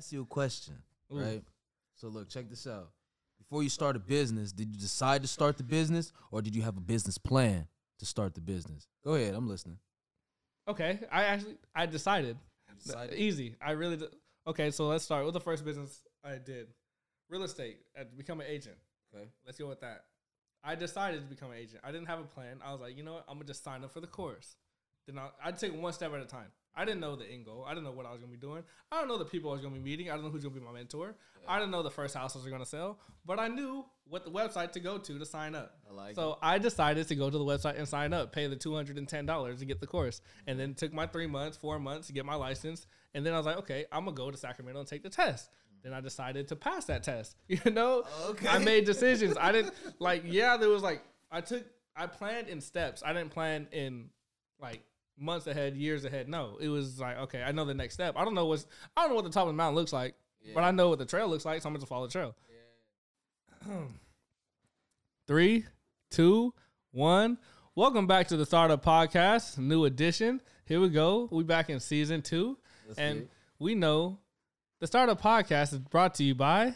ask you a question, Ooh. right? So look, check this out. Before you start a business, did you decide to start the business, or did you have a business plan to start the business? Go ahead, I'm listening. Okay, I actually I decided. decided? Easy. I really did. Okay, so let's start with the first business I did. Real estate. I become an agent. Okay. Let's go with that. I decided to become an agent. I didn't have a plan. I was like, you know what? I'm gonna just sign up for the course. Then I, I'd take one step at a time. I didn't know the end goal. I didn't know what I was gonna be doing. I don't know the people I was gonna be meeting. I don't know who's gonna be my mentor. I didn't know the first house I was gonna sell, but I knew what the website to go to to sign up. I like so I decided to go to the website and sign up, pay the two hundred and ten dollars to get the course, and then took my three months, four months to get my license, and then I was like, okay, I'm gonna go to Sacramento and take the test. Then I decided to pass that test. You know, Okay. I made decisions. I didn't like. Yeah, there was like I took. I planned in steps. I didn't plan in like months ahead, years ahead. No, it was like okay, I know the next step. I don't know what's. I don't know what the top of the mountain looks like, but I know what the trail looks like. So I'm gonna follow the trail. Three, two, one. Welcome back to the Startup Podcast, new edition. Here we go. We back in season two, Let's and we know the Startup Podcast is brought to you by.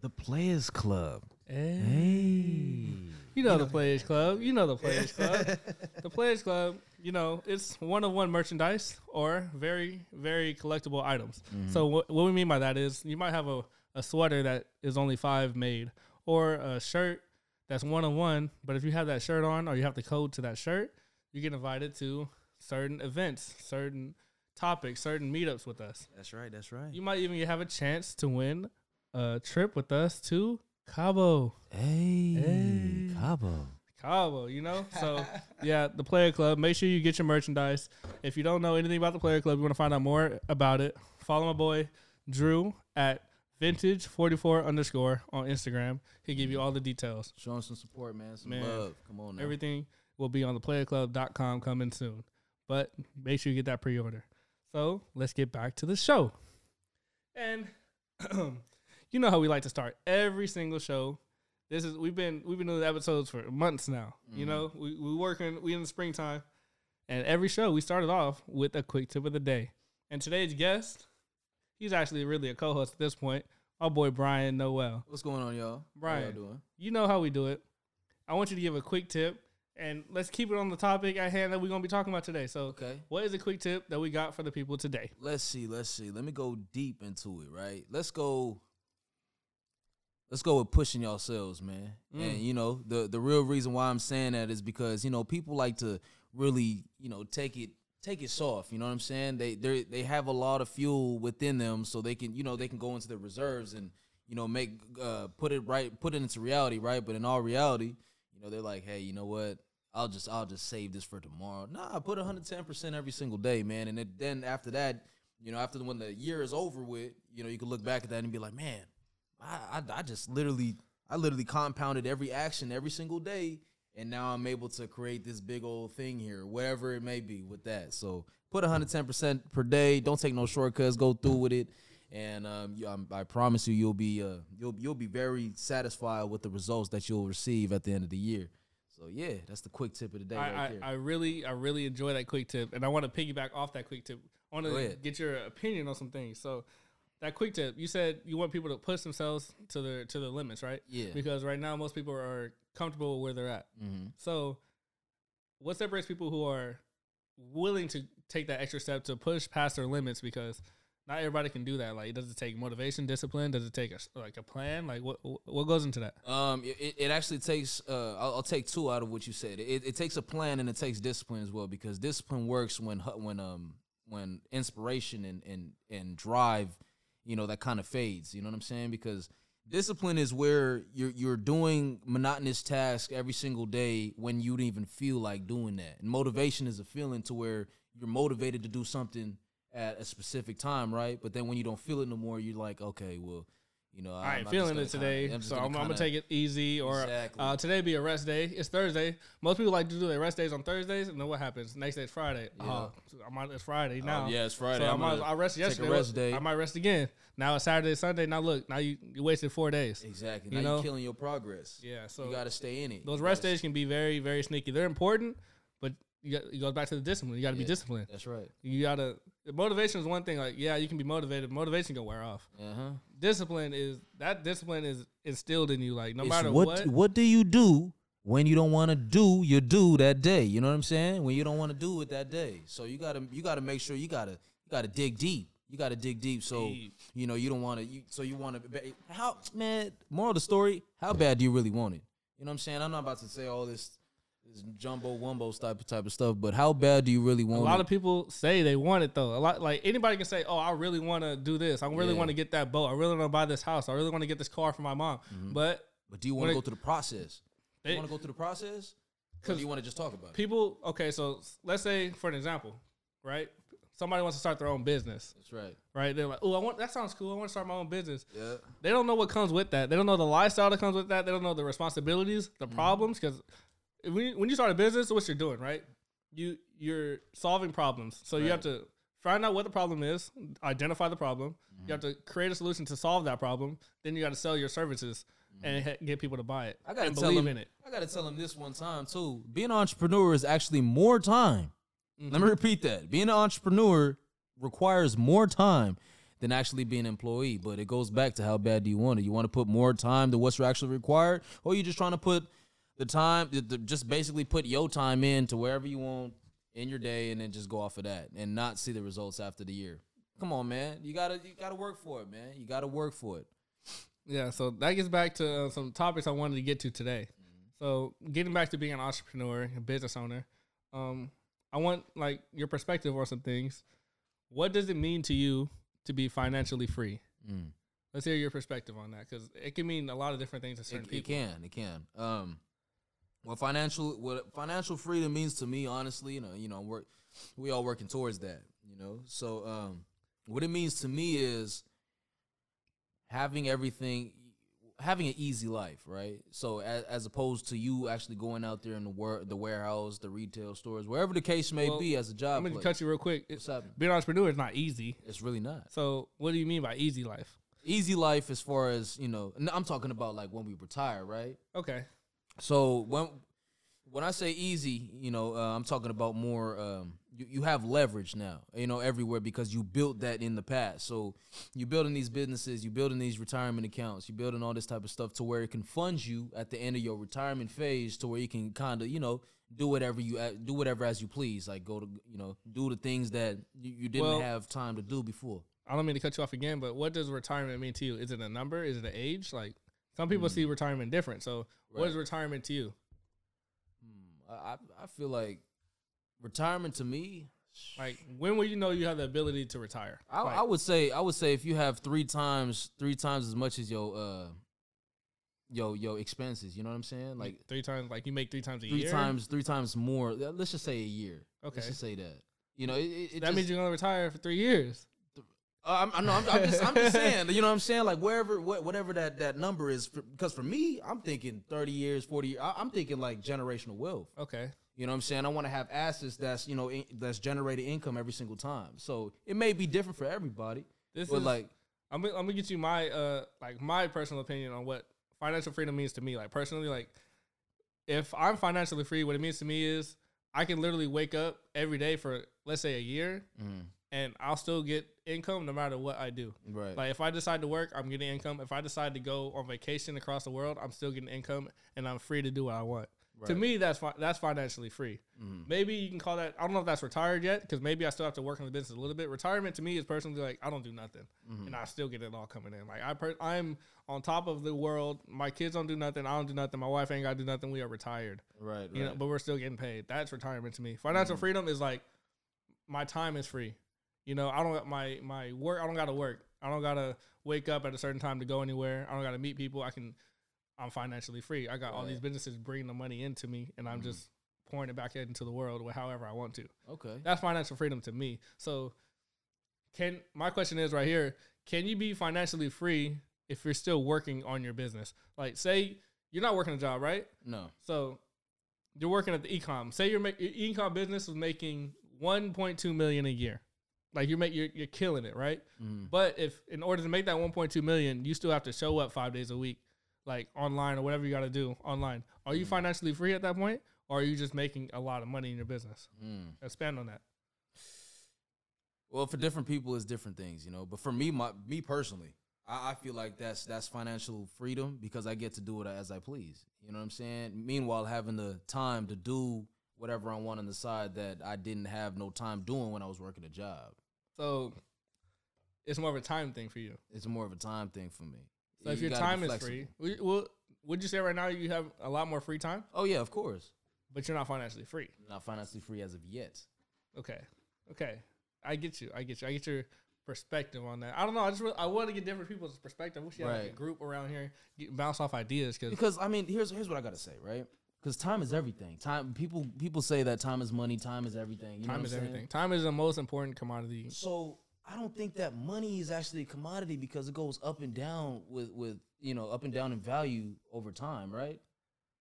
the Players Club. Hey. Hey. You know the Players Club. You know the Players Club. the Players Club, you know, it's one of one merchandise or very, very collectible items. Mm-hmm. So, what, what we mean by that is you might have a, a sweater that is only five made or a shirt that's one on one. But if you have that shirt on or you have the code to that shirt, you get invited to certain events, certain topics, certain meetups with us. That's right. That's right. You might even have a chance to win a trip with us to Cabo. hey, Hey. Cabo. Cabo, you know? So, yeah, the Player Club. Make sure you get your merchandise. If you don't know anything about the Player Club, you want to find out more about it, follow my boy Drew at vintage44 underscore on Instagram. He'll give you all the details. Show him some support, man. Some Man. love. Come on now. Everything will be on the theplayerclub.com coming soon. But make sure you get that pre order. So, let's get back to the show. And you know how we like to start every single show. This is we've been we've been doing episodes for months now. You Mhm. know, we we working we in the springtime, and every show we started off with a quick tip of the day. And today's guest, he's actually really a co-host at this point. Our boy Brian Noel. What's going on, y'all? How Brian. y'all doing? You know how we do it. I want you to give a quick tip, and let's keep it on the topic at hand that we're gonna be talking about today. So, Okay. what is a quick tip that we got for the people today? Let's see. Let's see. Let me go deep into it. Right. Let's go. Let's go with pushing yourselves, man. Mm. And you know the the real reason why I'm saying that is because you know people like to really you know take it take it soft. You know what I'm saying? They they they have a lot of fuel within them, so they can you know they can go into their reserves and you know make uh put it right put it into reality, right? But in all reality, you know they're like, hey, you know what? I'll just I'll just save this for tomorrow. Nah, I put 110 percent every single day, man. And it, then after that, you know, after the, when the year is over with, you know, you can look back at that and be like, man, I, I I just literally I literally compounded every action every single day, and now I'm able to create this big old thing here, whatever it may be with that. So put 110 percent per day. Don't take no shortcuts. Go through with it. And um, you, I'm, I promise you, you'll be uh, you'll you'll be very satisfied with the results that you'll receive at the end of the year. So yeah, that's the quick tip of the day right I, there. I, I really, I really enjoy that quick tip, and I want to piggyback off that quick tip. I want to get your opinion on some things. So, that quick tip, you said you want people to push themselves to their to their limits, right? yeah. Because right now most people are comfortable where they're at. hmm So, what separates people who are willing to take that extra step to push past their limits? Because not everybody can do that. Like, does it take motivation, discipline? Does it take a like a plan? Like, what what goes into that? Um, it- it, it actually takes. Uh, I'll, I'll take two out of what you said. It, it takes a plan and it takes discipline as well because discipline works when when um when inspiration and and and drive, you know, that kind of fades. You know what I'm saying? Because discipline is where you're you're doing monotonous tasks every single day when you don't even feel like doing that. And motivation is a feeling to where you're motivated to do something at a specific time, right? But then when you don't feel it no more, you're like, okay, well, you know, I ain't feeling it today, so I'm, I'm gonna take it easy. Or Exactly. uh, today be a rest day. It's Thursday. Most people like to do their rest days on Thursdays, and then what happens? Next day is Friday. Yeah. Oh, I'm on. It's Friday now. yeah, it's Friday. So I I'm might, gonna I rest yesterday. rest. I might rest again. Now it's Saturday, Sunday. Now look, now you, you wasted four days. Exactly. You now know? you're killing your progress. Yeah, so you got to stay in it. those rest days can be very, very sneaky. They're important, but you got, it goes back to the discipline. You got to be disciplined. That's right. You gotta motivation is one thing. Like, yeah, you can be motivated. Motivation can wear off. Uh-huh. Discipline is that discipline is instilled in you. Like, no It's matter what, what, what do you do when you don't want to do your do that day? You know what I'm saying? When you don't want to do it that day. So you gotta you gotta make sure you gotta you gotta dig deep. You gotta dig deep. So Deep. you know you don't want to. You, so you want to. How man? Moral of the story: How bad do you really want it? You know what I'm saying? I'm not about to say all this. Jumbo wumbo type of type of stuff, but how bad do you really want? a lot it? of people say they want it though. A lot like anybody can say, "Oh, I really want to do this. I really Yeah. want to get that boat. I really want to buy this house. I really want to get this car for my mom." Mm-hmm. But but do you want to go through the process? Do They- you want to go through the process, or 'Cause do you want to just talk about it? people, okay, so let's say for an example, right? Somebody wants to start their own business, That's right. right? They're like, "Oh, I want that sounds cool. I want to start my own business." Yeah. They don't know what comes with that. They don't know the lifestyle that comes with that. They don't know the responsibilities, the problems. Because when you, when you start a business, what you're doing, right? You you're solving problems. So you have to find out what the problem is, identify the problem. You have to create a solution to solve that problem. Then you got to sell your services and ha- get people to buy it. I gotta tell believe him, in it. I gotta tell them this one time too. Being an entrepreneur is actually more time. Mm-hmm. Let me repeat that. Being an entrepreneur requires more time than actually being an employee. But it goes back to how bad do you want it? You want to put more time than what's actually required, or you just trying to put the time, the, the- just basically put your time in to wherever you want in your day, and then just go off of that and not see the results after the year. Come on, man. You gotta you gotta work for it, man. You gotta work for it. Yeah, so that gets back to uh, some topics I wanted to get to today. So, getting back to being an entrepreneur, a business owner, um, I want like your perspective on some things. What does it mean to you to be financially free? Mm. Let's hear your perspective on that because it can mean a lot of different things to certain It, it people. can, it can. Um, what financial what financial freedom means to me, honestly, you know, you know, work we all working towards that, you know. So, um, what it means to me is having everything, having an easy life, right? So, as, as opposed to you actually going out there in the wor- the warehouse, the retail stores, wherever the case may Well, be, as a job. I'm gonna place. cut you real quick. What's happening? being an entrepreneur is not easy. It's really not. So, what do you mean by easy life? Easy life, as far as you know, I'm talking about like when we retire, right? Okay, So when when I say easy, you know, uh, I'm talking about more. Um, you you have leverage now, you know, everywhere because you built that in the past. So you're building these businesses, you're building these retirement accounts, you're building all this type of stuff to where it can fund you at the end of your retirement phase, to where you can kind of, you know, do whatever you do whatever as you please, like go to, you know, do the things that you, you didn't Well- have time to do before. I don't mean to cut you off again, but what does retirement mean to you? Is it a number? Is it an age? Like some people see retirement different. So, what is retirement to you? I I, I feel like retirement to me, Like, when will you know you have the ability to retire? I, Like, I would say I would say if you have three times three times as much as your uh yo yo expenses, you know what I'm saying? Like three times, like you make three times a three year. times three times more. Let's just say a year. Okay. Let's just say that. You know, it, it, it that just, means you're gonna retire for three years. Uh, I'm, I know, I'm, I'm just I'm just saying. You know what I'm saying? Like wherever wh- whatever that that number is, because for me, I'm thinking 30 years, 40 years. I, I'm thinking like generational wealth. Okay. You know what I'm saying? I want to have assets that's you know in, that's generated income every single time. So it may be different for everybody. This but is like I'm gonna, I'm gonna get you my uh like my personal opinion on what financial freedom means to me. Like personally, like if I'm financially free, what it means to me is I can literally wake up every day for let's say a year, mm, and I'll still get income no matter what I do. right. Like if I decide to work, I'm getting income. If I decide to go on vacation across the world, I'm still getting income, and I'm free to do what I want. To me, that's fi- that's financially free. Mhm. Maybe you can call that. I don't know if that's retired yet, because maybe I still have to work in the business a little bit. Retirement to me is personally like I don't do nothing, Mm-hmm. and I still get it all coming in. Like I, per- I'm on top of the world. My kids don't do nothing. I don't do nothing. My wife ain't got to do nothing. We are retired, Right, you know. right. But we're still getting paid. That's retirement to me. Financial Mm-hmm. freedom is like my time is free. You know, I don't my my work. I don't got to work. I don't got to wake up at a certain time to go anywhere. I don't got to meet people. I can. I'm financially free. I got all these businesses bringing the money into me, and I'm Mhm. just pouring it back into the world with however I want to. okay. That's financial freedom to me. So, can my question is right here: Can you be financially free if you're still working on your business? Like, say you're not working a job, right? No. So you're working at the ecom. Say your your ecom business was making 1.2 million a year. Like you're make, you're you're killing it, right? Mm-hmm. But if in order to make that 1.2 million, you still have to show up five days a week, like online or whatever you got to do online. Are you Mhm. financially free at that point, or are you just making a lot of money in your business? Mm. Expand on that. Well, for different people, it's different things, you know. But for me, my me personally, I, I feel like that's that's financial freedom because I get to do it as I please. You know what I'm saying? Meanwhile, having the time to do whatever I want on the side that I didn't have no time doing when I was working a job. So it's more of a time thing for you. It's more of a time thing for me. So if your time is free, well, would you say right now you have a lot more free time, oh yeah, of course. but you're not financially free? Not financially free as of yet. Okay, okay, I get you. I get you. I get your perspective on that. I don't know. I just really, I want to get different people's perspective. I wish you had like a group around here get, bounce off ideas because Because I mean, here's here's what I gotta say, right? Because time is everything. Time people people say that time is money. Time is everything. You time is everything. Time is the most important commodity. So I don't think that money is actually a commodity because it goes up and down with with you know up and down in value over time, right?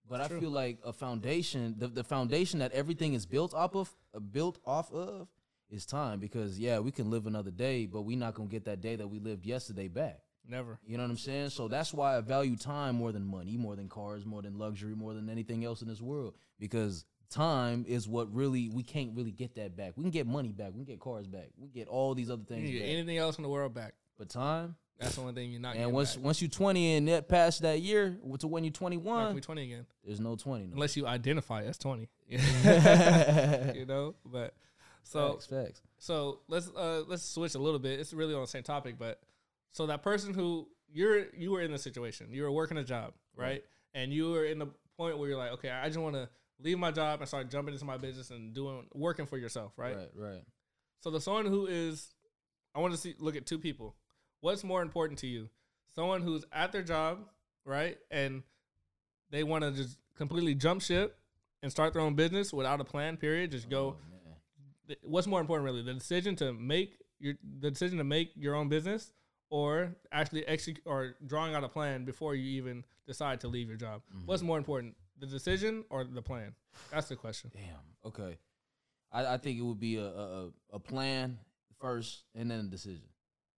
But I True. feel like a foundation, the, the foundation that everything is built off of, uh, built off of, is time. Because yeah, we can live another day, but we're not gonna get that day that we lived yesterday back. Never. You know what I'm saying? So that's why I value time more than money, more than cars, more than luxury, more than anything else in this world. Because time is what really we can't really get that back. We can get money back, we can get cars back, we can get all these other You things can get back. anything else in the world back. But time, That's the one thing you're not. and once back. once you 20 and that past that year to when you're Not gonna 21, be 20 again, there's no 20. No. unless you identify as 20. you know, but so facts. so let's uh let's switch a little bit. It's really on the same topic, but so that person who you're you were in the situation, you were working a job, right? Right. And you were in the point where you're like, okay, I just want to leave my job and start jumping into my business and doing working for yourself, right? Right, right. So the someone who is, I want to see look at two people. What's more important to you? Someone who's at their job, right, and they want to just completely jump ship and start their own business without a plan. Period. Just go. Oh, th- What's more important, really, the decision to make your the decision to make your own business, or actually execute or drawing out a plan before you even decide to leave your job. Mm-hmm. What's more important, the decision or the plan? That's the question. Damn. Okay. I, I think it would be a, a a- plan first and then a decision.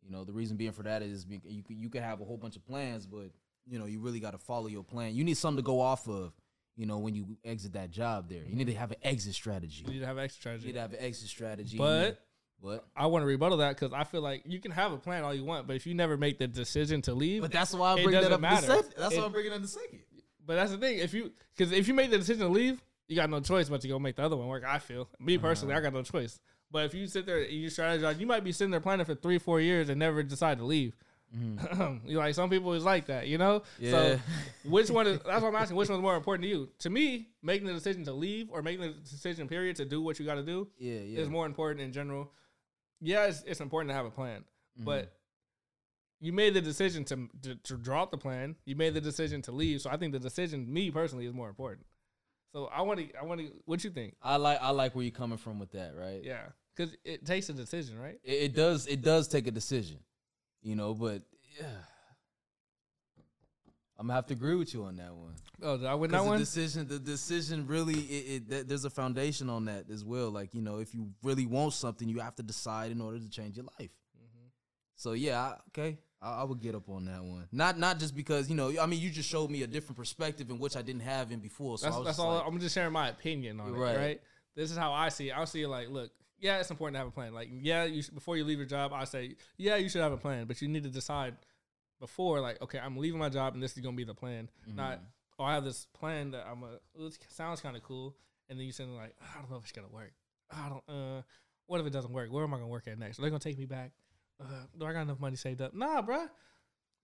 You know, the reason being for that is you can, you can have a whole bunch of plans, but you know, you really got to follow your plan. You need something to go off of. You know, when you exit that job, there, you need to have an exit strategy. You need to have extra You strategy. need to have an exit strategy. But but I want to rebuttal that because I feel like you can have a plan all you want, but if you never make the decision to leave, but that's why I bring that up. in the matter. second. That's It- why I'm bringing it in the second. but that's the thing. If you because if you make the decision to leave, you got no choice but to go make the other one work. I feel me uh-huh. personally, I got no choice. But if you sit there and you strategize, you might be sitting there planning for three, four years and never decide to leave. Mm-hmm. you like some people is like that, you know. Yeah. So which one is? That's what I'm asking. Which one's more important to you? To me, making the decision to leave or making the decision period to do what you got to do Yeah, yeah. is more important in general. Yeah, it's, it's important to have a plan, Mm-hmm. but you made the decision to, to to drop the plan. You made the decision to leave. So I think the decision, me personally, is more important. So I want to, I want to. What you think? I like I like where you're coming from with that, right? Yeah, because it takes a decision, right? It, it does it does take a decision, you know. But yeah, I'm gonna have to agree with you on that one. Oh, did I win that the one? decision, the decision really, it, it th- there's a foundation on that as well. Like you know, if you really want something, you have to decide in order to change your life. Mm-hmm. So yeah, I, okay, I, I would get up on that one. Not not just because you know, I mean, you just showed me a different perspective in which I didn't have in before. So That's I was that's all. Like, I'm just sharing my opinion on it, Right. right. This is how I see it. I see it like, look, yeah, it's important to have a plan. Like, yeah, you should, before you leave your job, I say, yeah, you should have a plan, but you need to decide before, like, okay, I'm leaving my job and this is gonna be the plan. Not, Mm-hmm. oh, I have this plan that I'm a. oh, It sounds kind of cool, and then you say like, I don't know if it's gonna work. I don't. Uh, what if it doesn't work? Where am I gonna work at next? Are they gonna take me back? Uh, do I got enough money saved up? Nah, bruh.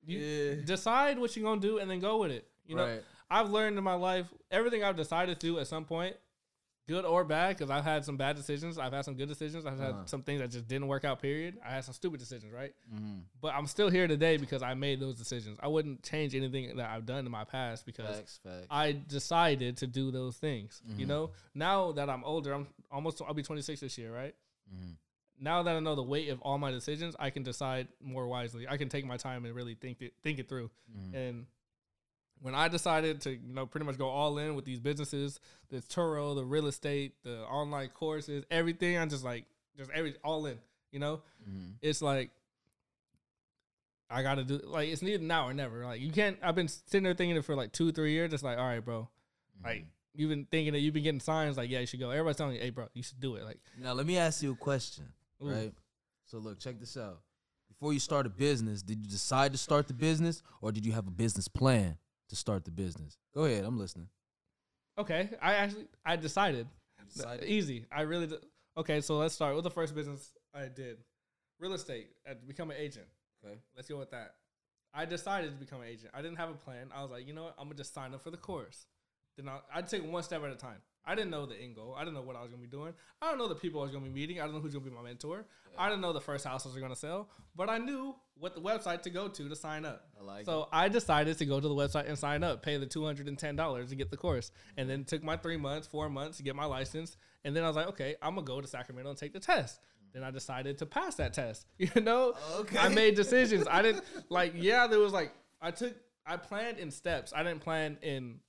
You Yeah. decide what you're gonna do and then go with it. You know, right. I've learned in my life everything I've decided to do at some point, good or bad, because I've had some bad decisions. I've had some good decisions. I've had Uh-huh. some things that just didn't work out. Period. I had some stupid decisions, right? Mm-hmm. But I'm still here today because I made those decisions. I wouldn't change anything that I've done in my past because Facts, facts. I decided to do those things. You Mhm. know, now that I'm older, I'm almost I'll be 26 this year, right? mm-hmm. Now that I know the weight of all my decisions, I can decide more wisely. I can take my time and really think it think it through. Mhm. And when I decided to, you know, pretty much go all in with these businesses, the Turo, the real estate, the online courses, everything, I'm just like, just every all in. You know, Mhm. it's like I gotta do like it's neither now or never. Like you can't. I've been sitting there thinking it for like two, three years. It's like, all right, bro. Like you've been thinking that you've been getting signs like, yeah, you should go. Everybody's telling you, hey, bro, you should do it. Like, Now let me ask you a question, ooh, right? So look, check this out. Before you start a business, did you decide to start the business, or did you have a business plan to start the business? Go ahead, I'm listening. Okay, I actually I decided. Decided? Easy. I really did. Okay, so let's start with the first business I did. Real estate. Uh, I become an agent. Okay. Let's go with that. I decided to become an agent. I didn't have a plan. I was like, you know what? I'm gonna just sign up for the course. Then I, I'd take one step at a time. I didn't know the end goal. I didn't know what I was gonna be doing. I don't know the people I was gonna be meeting. I don't know who's gonna be my mentor. I didn't know the first house I was gonna sell, but I knew what the website to go to to sign up. I like so I decided to go to the website and sign up, pay the two hundred and ten dollars to get the course, and then it took my three months, four months to get my license, and then I was like, okay, I'm gonna go to Sacramento and take the test. Then I decided to pass that test. You know, Okay. I made decisions. I didn't like. Yeah, there was like I took. I planned in steps. I didn't plan in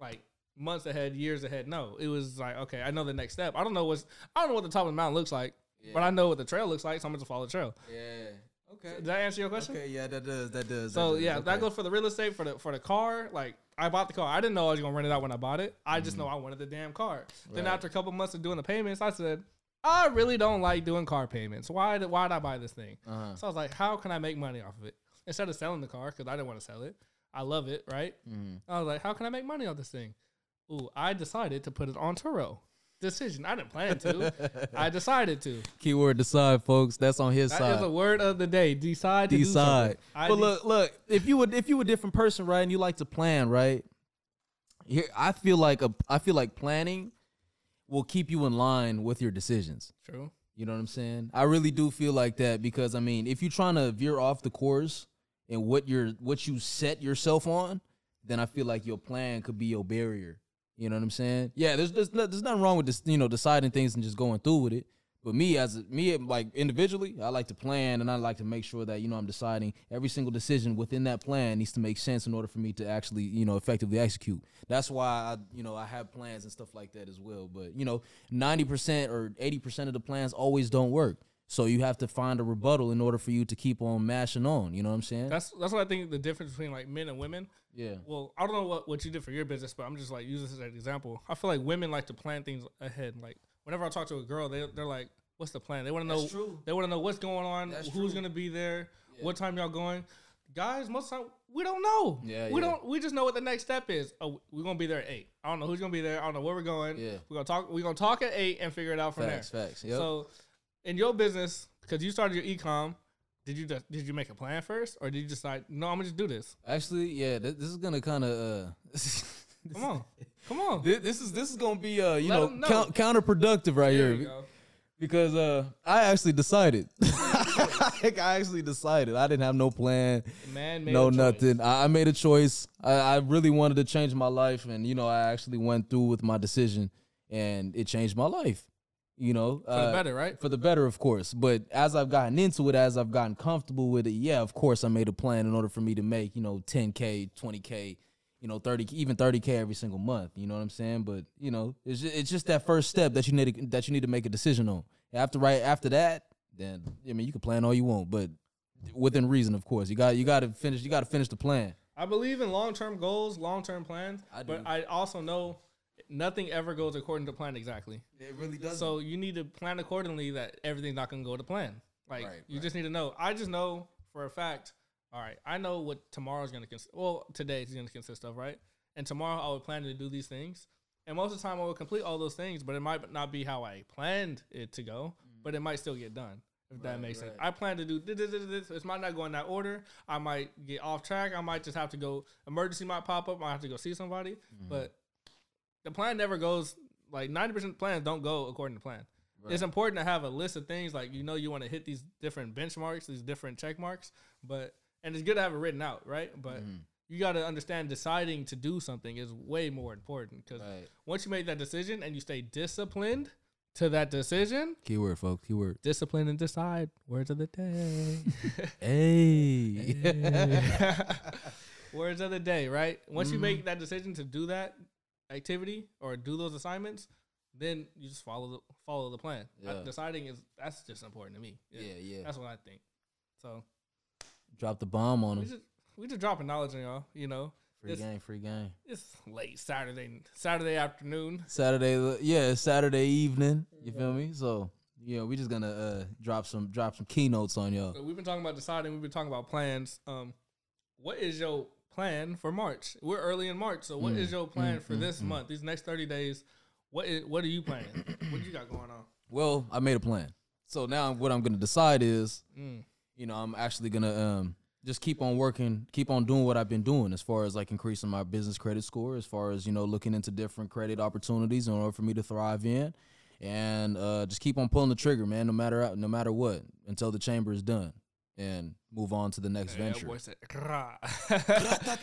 like months ahead, years ahead. No, it was like okay, I know the next step. I don't know what's. I don't know what the top of the mountain looks like, but I know what the trail looks like. So I'm gonna follow the trail. Yeah. Okay. Does that answer your question? Okay. Yeah, that does. That does. So that does, yeah, okay. that goes for the real estate for the for the car. Like I bought the car. I didn't know I was gonna rent it out when I bought it. I just know I wanted the damn car. Then after a couple months of doing the payments, I said, I really don't like doing car payments. Why did why did I buy this thing? Uh-huh. So I was like, how can I make money off of it instead of selling the car because I didn't want to sell it. I love it, right? Mhm. I was like, how can I make money off this thing? Ooh, I decided to put it on Turo. Decision. I didn't plan to. I decided to. Keyword decide, folks. That's on his That side. is a word of the day. Decide to do decide. something. I But de- look, look. If you would, if you were a different person, right, and you like to plan, right? Here, I feel like a, I feel like planning will keep you in line with your decisions. True. You know what I'm saying? I really do feel like that because I mean, if you're trying to veer off the course and what you're what you set yourself on, then I feel like your plan could be your barrier. You know what I'm saying? Yeah, there's there's, there's nothing wrong with you know, deciding things and just going through with it. But me as a, me like individually, I like to plan and I like to make sure that you know I'm deciding every single decision within that plan needs to make sense in order for me to actually you know effectively execute. That's why I you know I have plans and stuff like that as well. But you know, ninety percent or eighty percent of the plans always don't work. So you have to find a rebuttal in order for you to keep on mashing on. You know what I'm saying? That's that's what I think the difference between like men and women. yeah. Well, I don't know what, what you did for your business, but I'm just like using this as an example. I feel like women like to plan things ahead. Like whenever I talk to a girl, they they're like, "What's the plan?" They want to know. That's true. They want to know what's going on, That's who's true. gonna be there, what time y'all going. Guys, most of the time we don't know. Yeah, we yeah. don't. We just know what the next step is. Oh, we're gonna be there at eight. I don't know who's gonna be there. I don't know where we're going. Yeah. we're gonna talk. We're gonna talk at eight and figure it out from Facts, there. facts. Yep. So, in your business, because you started your ecom, did you just, did you make a plan first, or did you decide no, I'm gonna just do this? Actually, yeah, th- this is gonna kind of. Uh, Come on, come on. This, this is this is gonna be uh you know, know. count, counterproductive right There here because uh I actually decided I actually decided I didn't have no plan Man made no nothing I, I made a choice I, I really wanted to change my life and you know I actually went through with my decision and it changed my life you know for the uh, better, right? for the better, of course. But as I've gotten into it, as I've gotten comfortable with it, yeah, of course, I made a plan in order for me to make, you know, 10K, 20K, you know, 30, even 30K every single month. You know what I'm saying? But, you know, it's just, it's just that first step that you need to, that you need to make a decision on. After right after that, then I mean, you can plan all you want, but within reason, of course. You got you got to finish you got to finish the plan. I believe in long term goals, long term plans, I but. I also know nothing ever goes according to plan exactly. It really does. So you need to plan accordingly that everything's not gonna go to plan. Like Right, you right. just need to know. I just know for a fact. All right, I know what tomorrow's gonna consist. Well, today is gonna consist of right, and tomorrow I would plan to do these things. And most of the time I will complete all those things, but it might not be how I planned it to go, but it might still get done. If that Right, makes sense. I plan to do this, this, this, this. It might not go in that order. I might get off track. I might just have to go. Emergency might pop up. I have to go see somebody. Mm-hmm. But the plan never goes like ninety percent of plans don't go according to plan. It's important to have a list of things like you know you want to hit these different benchmarks, these different check marks, but and it's good to have it written out, right? But Mm-hmm. you got to understand deciding to do something is way more important because Right. once you make that decision and you stay disciplined to that decision, Keyword, folks. Keyword. discipline and decide words of the day. Hey. words of the day, right? Once you Mhm. make that decision to do that activity or do those assignments, then you just follow the follow the plan. Yeah. deciding is that's just important to me. yeah, yeah. That's what I think. So Drop the bomb on we them. just we just dropping knowledge on y'all. You know, Free it's- game, free game. it's late Saturday Saturday afternoon. Saturday, yeah, Saturday evening. You feel me? So Yeah, we just gonna uh drop some drop some keynotes on y'all. So we've been talking about deciding. We've been talking about plans. Um, what is your plan for March? We're early in March, so what is Mm, your plan mm, for mm, this mm. month? These next thirty days. What is what are you planning? what do you got going on? Well, I made a plan. So now what I'm gonna decide is, Mm. you know, I'm actually gonna um just keep on working, keep on doing what I've been doing as far as like increasing my business credit score, as far as, you know, looking into different credit opportunities in order for me to thrive in. And uh just keep on pulling the trigger, man, no matter no matter what, until the chamber is done. And move on to the next Yeah, venture. boy said, "Gra."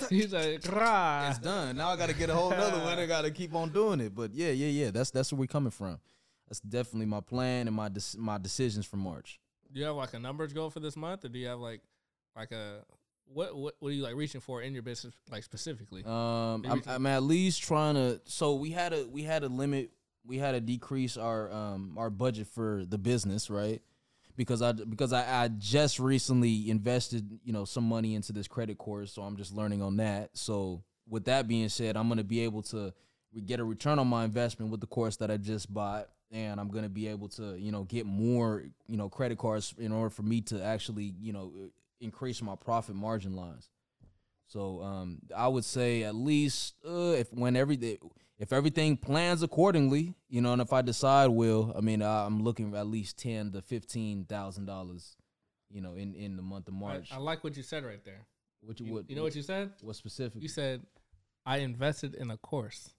He's like, "Gra." It's done. Now I got to get a whole nother one. I got to keep on doing it. But yeah, yeah, yeah. That's that's where we're coming from. That's definitely my plan and my dec- my decisions for March. Do you have like a numbers goal for this month, or do you have like like a what what what are you like reaching for in your business like specifically? Um, I'm, to- I'm at least trying to. So we had a we had a limit. We had to decrease our um our budget for the business, right? Because I because I, I just recently invested you know some money into this credit course, so I'm just learning on that. So with that being said, I'm gonna be able to get a return on my investment with the course that I just bought, and I'm gonna be able to you know get more you know credit cards in order for me to actually you know increase my profit margin lines. So um, I would say at least uh, if when every if everything plans accordingly, you know, and if I decide will, I mean, I'm looking at least ten to fifteen thousand dollars, you know, in in the month of March. I like what you said right there. what you You, would you know what you said? what specific? You said I invested in a course.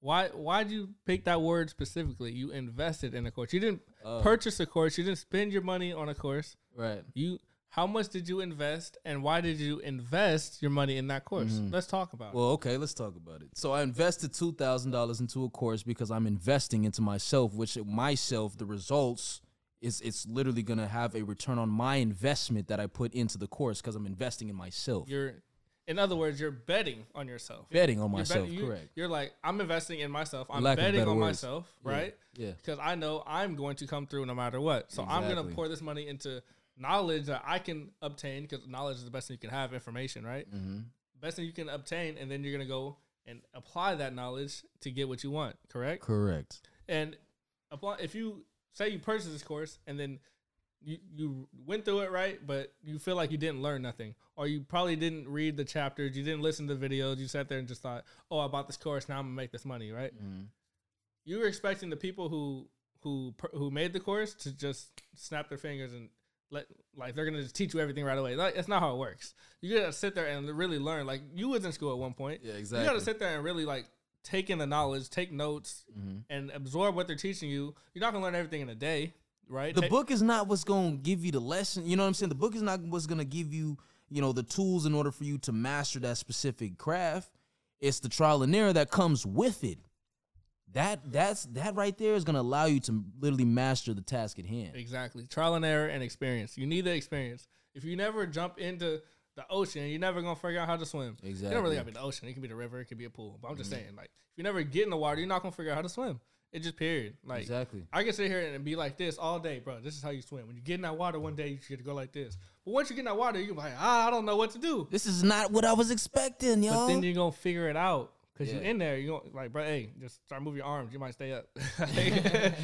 Why why'd you pick that word specifically? You invested in a course. You didn't Uh, purchase a course. You didn't spend your money on a course. right. You how much did you invest and why did you invest your money in that course? Mhm. Let's talk about it. Well, okay, let's talk about it. So I invested two thousand dollars into a course because I'm investing into myself, which myself, the results is it's literally gonna have a return on my investment that I put into the course because I'm investing in myself. You're in other words, you're betting on yourself. betting on You're myself, betting- you- correct. You're like, I'm investing in myself. I'm Lack betting on words. myself, right? Yeah. Because I know I'm going to come through no matter what. So I'm going to pour this money into knowledge that I can obtain because knowledge is the best thing you can have, information, right? Mm-hmm. Best thing you can obtain, and then you're to go and apply that knowledge to get what you want, correct? Correct. And apply if you say you purchase this course and then you you went through it right, but you feel like you didn't learn nothing, or you probably didn't read the chapters, you didn't listen to the videos, you sat there and just thought, "Oh, I bought this course, now I'm gonna make this money," right? Mm-hmm. You were expecting the people who who who made the course to just snap their fingers and let like they're gonna just teach you everything right away. Like, that's not how it works. You gotta sit there and really learn. Like you was in school at one point. Yeah, exactly. You gotta sit there and really like take in the knowledge, take notes, Mhm. and absorb what they're teaching you. You're not gonna learn everything in a day, right? The Ta- book is not what's to give you the lesson. You know what I'm saying? The book is not what's to give you, you know, the tools in order for you to master that specific craft. It's the trial and error that comes with it. That that's that right there is going to allow you to literally master the task at hand. Exactly. Trial and error and experience. You need the experience. If you never jump into the ocean, you're never gonna figure out how to swim. You Exactly. don't really gotta be the ocean. It can be the river. It can be a pool. But I'm just saying, like, if you never get in the water, you're not gonna figure out how to swim. It just period. Like, exactly. I can sit here and be like this all day, bro. This is how you swim. When you get in that water one day, you should go like this. But once you get in that water, you're like, ah, I don't know what to do. This is not what I was expecting, y'all. But then you're gonna figure it out. Cause you're in there, you're gonna like, bro, hey, just start moving your arms. You might stay up. and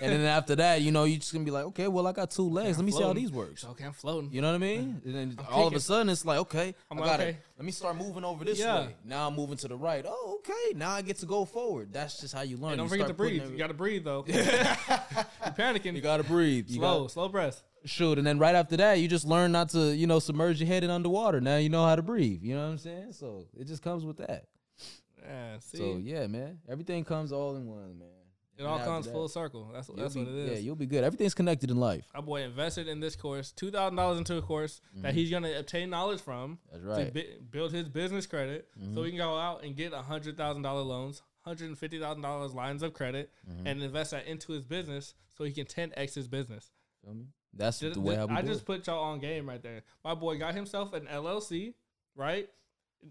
then after that, you know, you just gonna be like, okay, well, I got two legs. Let me see how these works. okay, I'm floating. You know what I mean? And then I'm all of a sudden, it's like, okay, I'm I got okay. it. Let me start moving over this Yeah. way. Now I'm moving to the right. Oh, okay. Now I get to go forward. That's just how you learn. Hey, don't You forget to breathe. every- You gotta breathe though. you're panicking. You gotta breathe. You slow, gotta- slow breath. shoot, and then right after that, you just learn not to, you know, submerge your head in underwater. Now you know how to breathe. You know what I'm saying? So it just comes with that. Yeah, see, So yeah, man, everything comes all in one, man. it all And comes that, full circle. That's that's be- what it is. Yeah, you'll be good. Everything's connected in life. Our boy invested in this course, two thousand dollars into a course that mm-hmm. he's gonna obtain knowledge from That's to bi- build his business credit, so mm-hmm. he can go out and get a hundred thousand dollar loans, hundred and fifty thousand dollars lines of credit, mm-hmm. and invest that into his business so he can ten x his business. Feel me? That's Just- the way I do just it. put y'all on game right there. My boy got himself an LLC, right?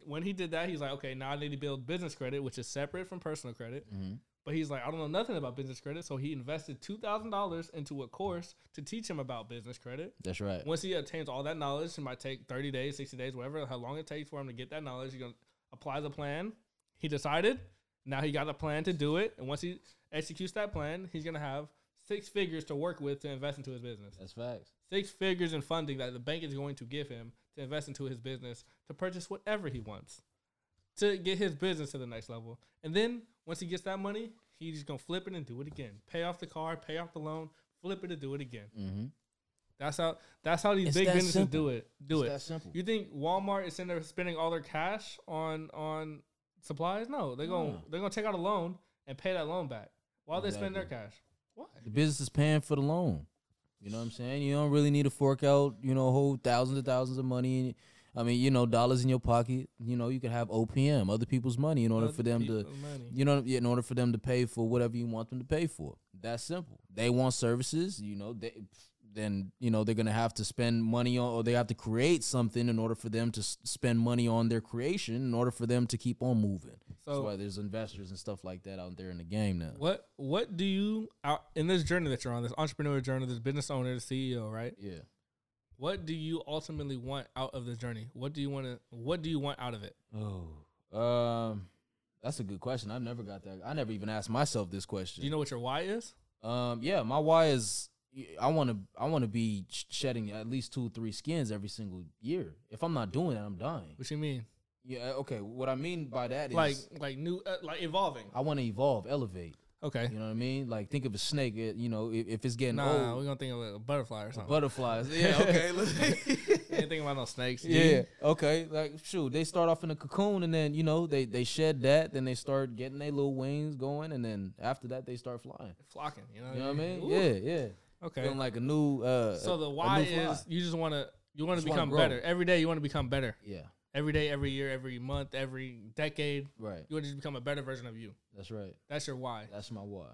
When he did that, he's like, okay, now I need to build business credit, which is separate from personal credit. Mhm. But he's like, I don't know nothing about business credit, so he invested two thousand dollars into a course to teach him about business credit. That's right. Once he obtains all that knowledge, it might take thirty days, sixty days, whatever, how long it takes for him to get that knowledge. He's gonna apply the plan. He decided. Now he got a plan to do it, and once he executes that plan, he's gonna have six figures to work with to invest into his business. That's facts. Six figures in funding that the bank is going to give him to invest into his business to purchase whatever he wants to get his business to the next level. And then once he gets that money, he's just gonna flip it and do it again. Pay off the car, pay off the loan, flip it and do it again. Mm-hmm. That's how that's how these It's big businesses simple. do it. Do It's it. that simple. You think Walmart is in there spending all their cash on on supplies? No, they're gonna No. they're gonna take out a loan and pay that loan back while they spend their cash. Why? The business is paying for the loan. You know what I'm saying? You don't really need to fork out, you know, whole thousands of thousands of money. I mean, you know, dollars in your pocket. You know, you can have OPM, other people's money, in order Other for them to, money. you know, in order for them to pay for whatever you want them to pay for. That's simple. They want services, you know, they then you know they're gonna have to spend money on, or they have to create something in order for them to s- spend money on their creation, in order for them to keep on moving. That's So- why there's investors and stuff like that out there in the game now. What what do you out in this journey that you're on, this entrepreneur journey, this business owner, the CEO, right? Yeah. What do you ultimately want out of this journey? What do you want to what do you want out of it? Oh, um, that's a good question. I never got that. I never even asked myself this question. Do you know what your why is? Um, yeah, my why is I want to I want to be shedding at least two three skins every single year. If I'm not doing that, I'm dying. What do you mean? Yeah, okay. What I mean by that is Like like new uh, like evolving. I want to evolve, elevate. Okay. You know what I mean? Like think of a snake. It, you know, if, if it's getting Nah, old, we're gonna think of a butterfly or something. butterflies. Yeah, okay. Ain't thinking about no snakes. Yeah. Okay. Like shoot, they start off in a cocoon, and then you know they they shed that, then they start getting their little wings going, and then after that they start flying. Flocking, you know. You know what I mean? Ooh. Yeah, yeah. Okay. Feeling like a new. Uh, So the why fly. is you just want to you want to become better every day. You want to become better Yeah. Every day, every year, every month, every decade. Right. You want to just become a better version of you. That's right. That's your why. That's my why.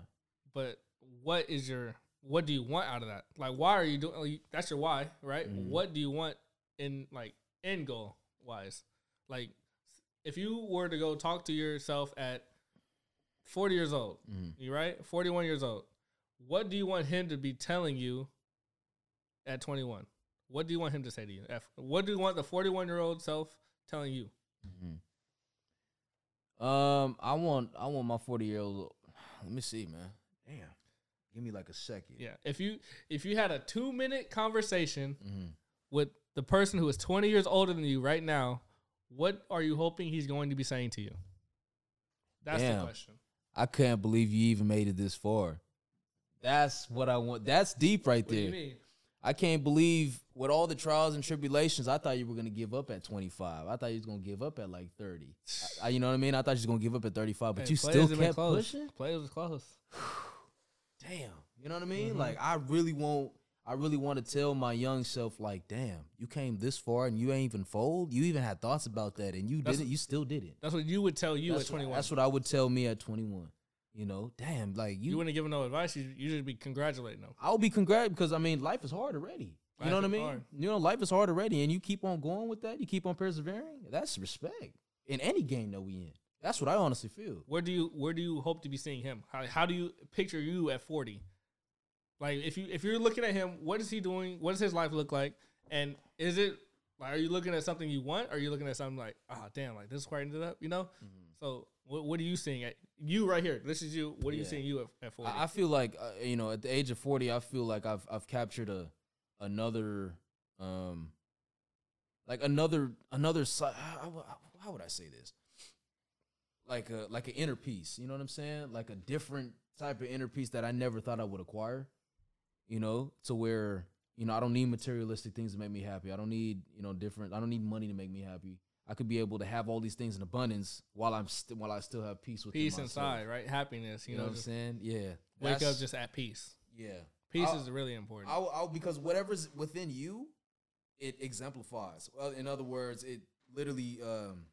But what is your what do you want out of that? Like, why are you doing? That's your why, right? Mhm. What do you want in like end goal wise? Like, if you were to go talk to yourself at forty years old, Mhm. you right, forty one years old, what do you want him to be telling you at twenty one? What do you want him to say to you? F- What do you want the forty one year old self telling you? Mhm. Um, I want I want my forty year old. Let me see, man. Damn. Give me like a second. Yeah, if you if you had a two minute conversation hmm with the person who is 20 years older than you right now, what are you hoping he's going to be saying to you? That's the question. I can't believe you even made it this far. That's what I want. That's deep right What do there. I can't believe with all the trials and tribulations. I thought you were gonna give up at 25. I thought you was gonna give up at like 30. I, I- you know what I mean? I thought you was gonna give up at 35, but Hey, you still kept close. pushing. Players was close. Damn, you know what I mean? Mhm. Like I really want, I really want to tell my young self, like, damn, you came this far and you ain't even fold. You even had thoughts about that, and you That's- did it. You still did it. That's what you would tell you that's at 21. What, that's what I would tell me at 21. You know, damn, like you, you. wouldn't give him no advice. You you should be congratulating them. I'll be congrat because I mean, life is hard already. You know what I mean? hard. You know, life is hard already, and you keep on going with that. You keep on persevering. That's respect in any game that we in. That's what I honestly feel. Where do you where do you hope to be seeing him? How, how do you picture you at 40? Like if you if you're looking at him, what is he doing? What does his life look like? And is it like are you looking at something you want? Or are you looking at something like, oh damn, like this is where I ended up, you know? Mm-hmm. So what what are you seeing at you right here? This is you. What are you Yeah. seeing you at, at 40? I, I feel like uh, you know, at the age of forty, I feel like I've I've captured a another um like another another side. How, how- how would I say this? Like a like an inner peace. You know what I'm saying? Like a different type of inner peace that I never thought I would acquire. You know, to where you know I don't need materialistic things to make me happy. I don't need you know different. I don't need money to make me happy. I could be able to have all these things in abundance while I'm st- while I still have peace within peace inside, right? Happiness, you, You, know, know, what I'm saying? Yeah. wake up just at peace. yeah. Peace I'll- is really important. I'll, I'll because whatever's within you, it exemplifies. Well, in other words, it literally. Um,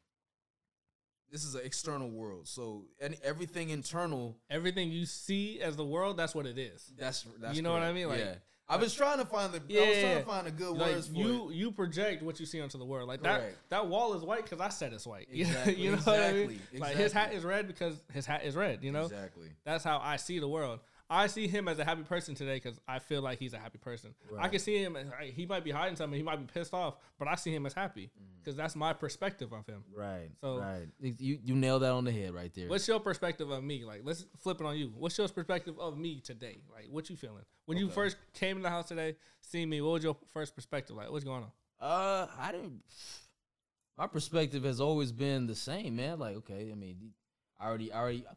this is an external world, so any, everything internal. Everything you see as the world, that's what it is. That's that's You know what I mean? Like- yeah. I was trying to find the. I was Yeah, trying yeah. to find a good Like words for you, it. you project what you see onto the world. Like that, Correct. that wall is white because I said it's white. You know- Exactly, you know what I mean? exactly, Like his hat is red because his hat is red. You know, exactly. that's how I see the world. I see him as a happy person today because I feel like he's a happy person. I can see him. Like, he might be hiding something. He might be pissed off, but I see him as happy. Because that's my perspective of him. Right. So- right. You you nailed that on the head right there. What's your perspective of me? Like, let's flip it on you. What's your perspective of me today? Like, what you feeling when you first came in the house today, seeing me? What was your first perspective like? What's going on? Uh, I didn't. My perspective has always been the same, man. Like, okay, I mean, I already, I already, I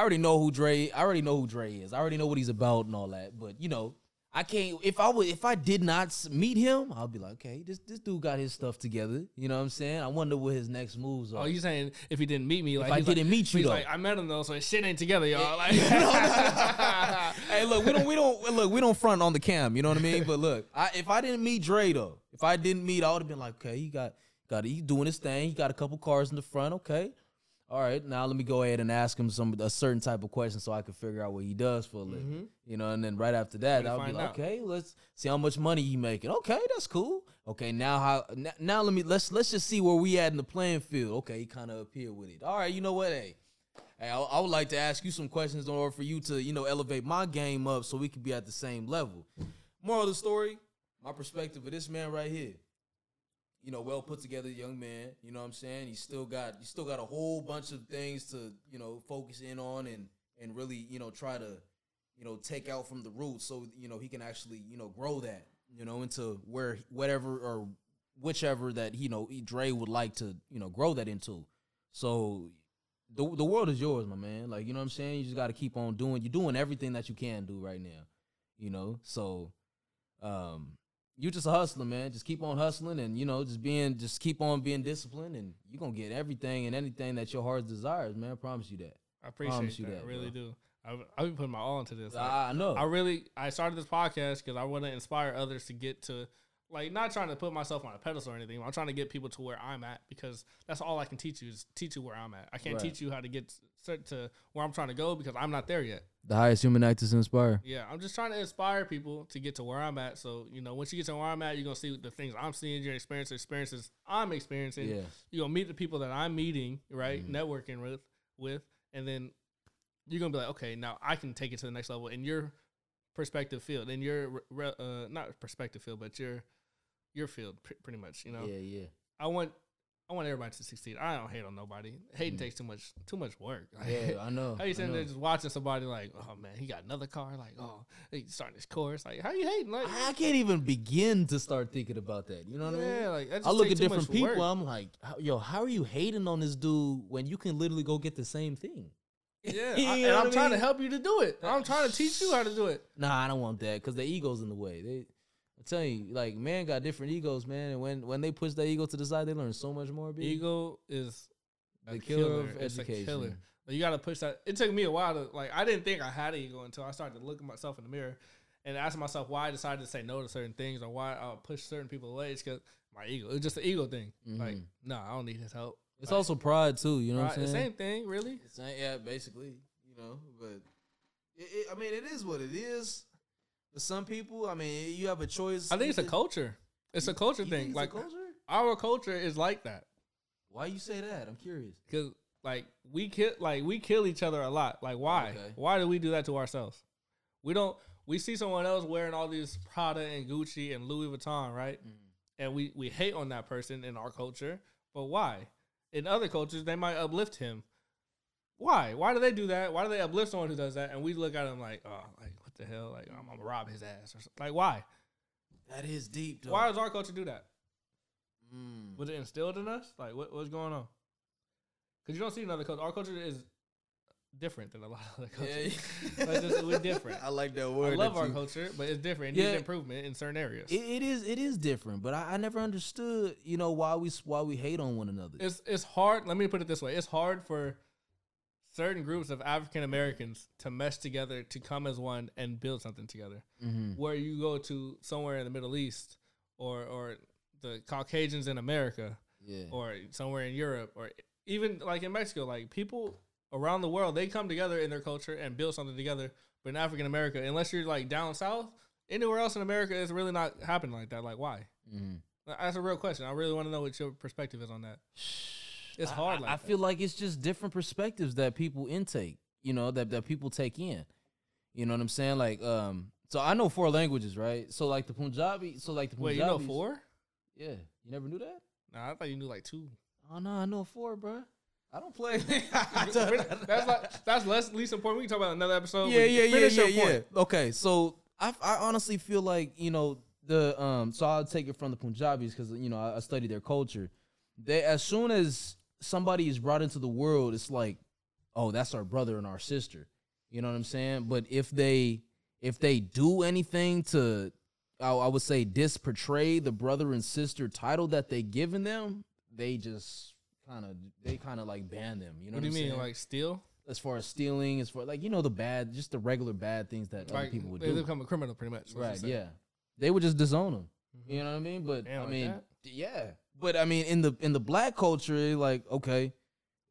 already know who Dre. I already know who Dre is. I already know what he's about and all that. But you know, I can't. If I would, if I did not meet him, I'll be like, okay, this this dude got his stuff together. You know what I'm saying? I wonder what his next moves are. Oh, you saying if he didn't meet me, like I didn't meet you, though. like I met him though, so his shit ain't together, y'all. Eh, like, hey, look, we don't, we don't, look, we don't front on the cam. You know what I mean? But look, I, if I didn't meet Dre though, if I didn't meet, I would have been like, okay, he got, got, he doing his thing. He got a couple cars in the front. Okay, all right. Now let me go ahead and ask him some a certain type of question so I can figure out what he does for a living. You know, and then right after that, I'll be like, out. okay, let's see how much money he making. Okay, that's cool. Okay, now how? n- Now let me let's let's just see where we at in the playing field. Okay, he kind of up here with it. All right, you know what? Hey, Hey, I, I would like to ask you some questions in order for you to, you know, elevate my game up so we can be at the same level. Moral of the story, my perspective of this man right here. You know, well put together young man. You know what I'm saying? He's still got he still got a whole bunch of things to, you know, focus in on and and really, you know, try to, you know, take out from the roots so, you know, he can actually, you know, grow that, you know, into where whatever or whichever that, you know, Dre would like to, you know, grow that into. So the the world is yours, my man. Like you know what I'm saying. You just got to keep on doing. You're doing everything that you can do right now. You know, so um, you just a hustler, man. Just keep on hustling, and you know, just being, just keep on being disciplined, and you're gonna get everything and anything that your heart desires, man. I promise you that. I appreciate Promise that. you that, I really bro. do. I I've been putting my all into this. Like, I I know. I really I started this podcast because I want to inspire others to get to like not trying to put myself on a pedestal or anything. I'm trying to get people to where I'm at because that's all I can teach you is teach you where I'm at. I can't Right. teach you how to get to where I'm trying to go because I'm not there yet. The highest human act is inspire. Yeah, I'm just trying to inspire people to get to where I'm at. So you know, once you get to where I'm at, you're gonna see the things I'm seeing, your experience, experiences I'm experiencing. Yeah. You're gonna meet the people that I'm meeting, right? Mhm. Networking with, with, and then you're gonna be like, okay, now I can take it to the next level in your perspective field, in your re- uh, not perspective field, but your your field, pr- pretty much. You know, Yeah, yeah. I want. I want everybody to succeed. I don't hate on nobody. Hating Mhm. takes too much too much work. Yeah, I know. How you sitting there just watching somebody like, oh man, he got another car, like, oh, he's starting his course. Like, how you hating? Like, I can't even begin to start thinking about that. You know what I mean? yeah, like I look at different people. work. I'm like, yo, how are you hating on this dude when you can literally go get the same thing? Yeah, I, and I'm I trying to help you to do it. I'm trying to teach you how to do it. Nah, I don't want that because the ego's in the way. They, I'm telling you, like, man got different egos, man. And when when they push that ego to the side, they learn so much more. B. Ego is The killer killer. of It's a education. killer. But you got to push that. It took me a while to like. I didn't think I had an ego until I started to look at myself in the mirror and ask myself why I decided to say no to certain things or why I push certain people away. It's because my ego. It's just an ego thing. Like, Mhm. no, I don't need his help. It's Like, also pride too. You know right, what I'm the saying? same thing, really. Same, yeah, basically. You know, but it, it, I mean, it is what it is. For some people, I mean, you have a choice. I think it's a culture. It's a culture thing. Like culture? our culture is like that. Why you say that? I'm curious. Cause like we kill like we kill each other a lot. Like why? Okay. Why do we do that to ourselves? We don't. We see someone else wearing all these Prada and Gucci and Louis Vuitton, right? Mm-hmm. And we we hate on that person in our culture. But why? In other cultures, they might uplift him. Why? Why do they do that? Why do they uplift someone who does that? And we look at him like, oh, like the hell? Like I'm gonna rob his ass or something. Like why? That is deep. Though. Why does our culture do that? Mm. Was it instilled in us? Like what, what's going on? Because you don't see another culture. Our culture is different than a lot of other cultures. Yeah. Like, just- we're different. I like that word. I love our you- culture, but it's different. It needs Yeah. improvement in certain areas. It, it is. It is different, but I, I never understood. You know why we why we hate on one another. it's it's hard. Let me put it this way: it's hard for certain groups of African Americans to mesh together to come as one and build something together. mm-hmm. Where you go to somewhere in the Middle East or or the Caucasians in America Yeah. or somewhere in Europe or even like in Mexico, like people around the world, they come together in their culture and build something together. But in African America, unless you're like down south, anywhere else in America, it's really not happening like that. Like why? mm-hmm. That's a real question. I really want to know what your perspective is on that. It's hard I, like I that. feel like it's just different perspectives that people intake. You know that that people take in. You know what I'm saying? Like, um, so I know four languages, right? So like the Punjabi, so like the Punjabi. Wait, Punjabi. you know four? Yeah, you never knew that. Nah, I thought you knew like two. Oh no, I know four, bro. I don't play. that's like that's less least important. We can talk about another episode. yeah, but yeah, yeah, finish yeah, your yeah. point. Okay, so I, I honestly feel like you know the um. So I'll take it from the Punjabis because you know I, I study their culture. They as soon as somebody is brought into the world, it's like, oh, that's our brother and our sister. You know what I'm saying? But if they if they do anything to, I, I would say disportray the brother and sister title that they given them, they just kind of they kind of like ban them. You know What what, do you mean, saying? like steal? as far as stealing, as far like you know the bad, just the regular bad things that other people would they do. They become a criminal, pretty much. Right? Yeah, they would just disown them. Mhm. You know what I mean? But Damn, I like mean, that? yeah. But I mean, in the in the black culture, like okay,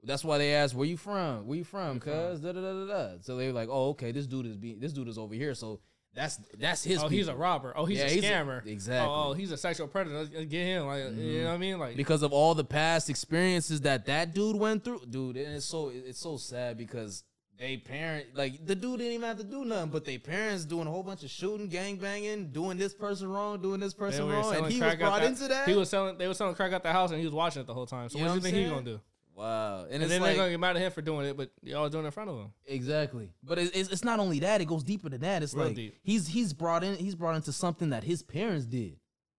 that's why they ask where you from, where you from, cuz da da da da da. So they were like, oh okay, this dude is being this dude is over here, so that's that's his. Oh, he's a robber. Oh, he's Yeah, a he's a- scammer. exactly. Oh, oh, he's a sexual predator. Let's get him. Like, you Mhm. know what I mean? Like, because of all the past experiences that that dude went through, dude. And it's so it's so sad because they parent like the dude didn't even have to do nothing, but they parents doing a whole bunch of shooting, gang banging, doing this person wrong, doing this person wrong, and he was brought into that. He was selling. They were selling crack out the house, and he was watching it the whole time. So You what do you think he's gonna do? wow, and, And, it's then like they're gonna get mad at him for doing it, but y'all doing it in front of him. exactly. But it's, it's it's not only that; it goes deeper than that. It's Real like deep. he's he's brought in he's brought into something that his parents did.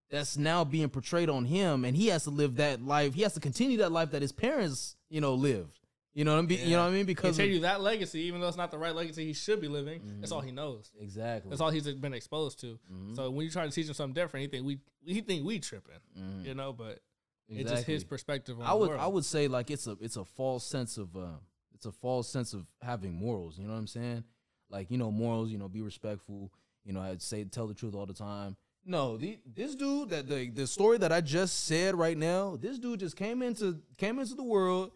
That's now being portrayed on him, and he has to live that life. He has to continue that life that his parents, you know, lived. You know what I mean? You know what I mean? He Because tell of- you that legacy, even though it's not the right legacy he should be living. That's all he knows. exactly. That's all he's been exposed to. Mhm. So when you try to teach him something different, he think we he think we tripping. Mhm. You know, but it's just his perspective on I the would world. I would say like it's a it's a false sense of uh, it's a false sense of having morals. You know what I'm saying? Like you know morals. You know, be respectful. You know, I'd say tell the truth all the time. No, the, this dude that the the story that I just said right now. This dude just came into came into the world,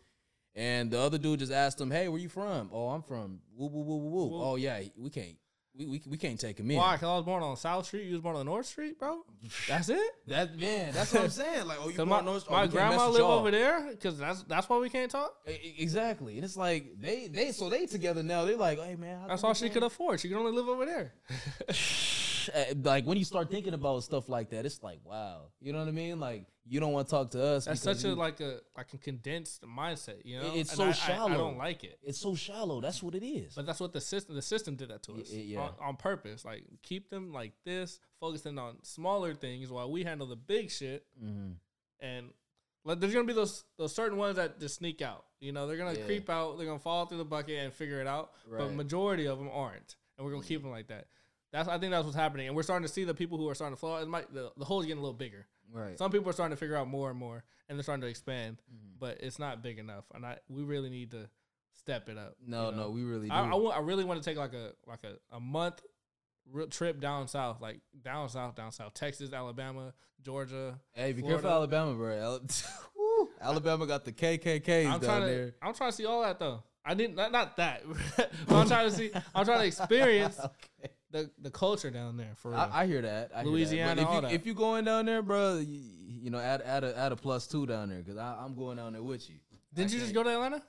and the other dude just asked him, "Hey, where you from? Oh, I'm from woo woo woo woo woo. Woo. Oh yeah, we can't we, we, we can't take him in. Why? Because I was born on South Street. You was born on North Street, bro. That's it. That man, that's what I'm saying. Like, oh, you Cause born my, North- oh, my we grandma mess live over there. Because that's that's why we can't talk. Exactly. And it's like they they so they together now. They're like, hey man, how That's all she can't-" could afford. She could only live over there. Uh, Like when you start thinking about stuff like that, it's like, wow. You know what I mean? Like you don't want to talk to us. That's such a you- like a like a condensed mindset. You know, It's And so I- I- I, don't like it. It's so shallow. That's what it is. But that's what the system the system did that to us y- yeah. on, on purpose. Like keep them like this, focusing on smaller things while we handle the big shit. Mhm. And like, there's gonna be those those certain ones that just sneak out. You know, they're gonna Yeah. creep out. They're gonna fall through the bucket and figure it out. But majority of them aren't, and we're gonna keep them like that. That's I think that's what's happening, and we're starting to see the people who are starting to fall. It might the, the hole's getting a little bigger. Right. Some people are starting to figure out more and more, and they're starting to expand, Mhm. but it's not big enough. And I we really need to step it up. No, you know? no, we really do. I, I, want, I really want to take like a like a, a month real trip down south, like down south, down south, Texas, Alabama, Georgia. hey, be Florida. careful, Alabama, bro. Alabama got the KKKs I'm down to there. I'm trying to see all that though. I didn't not, not that. but I'm trying to see. I'm trying to experience okay. The, the culture down there for real. I, I hear that. I hear that. Louisiana, if you, that. if you going down there, bro, you, you know, add add a add a plus two down there because I'm going down there with you. Didn't I you just can't- go to Atlanta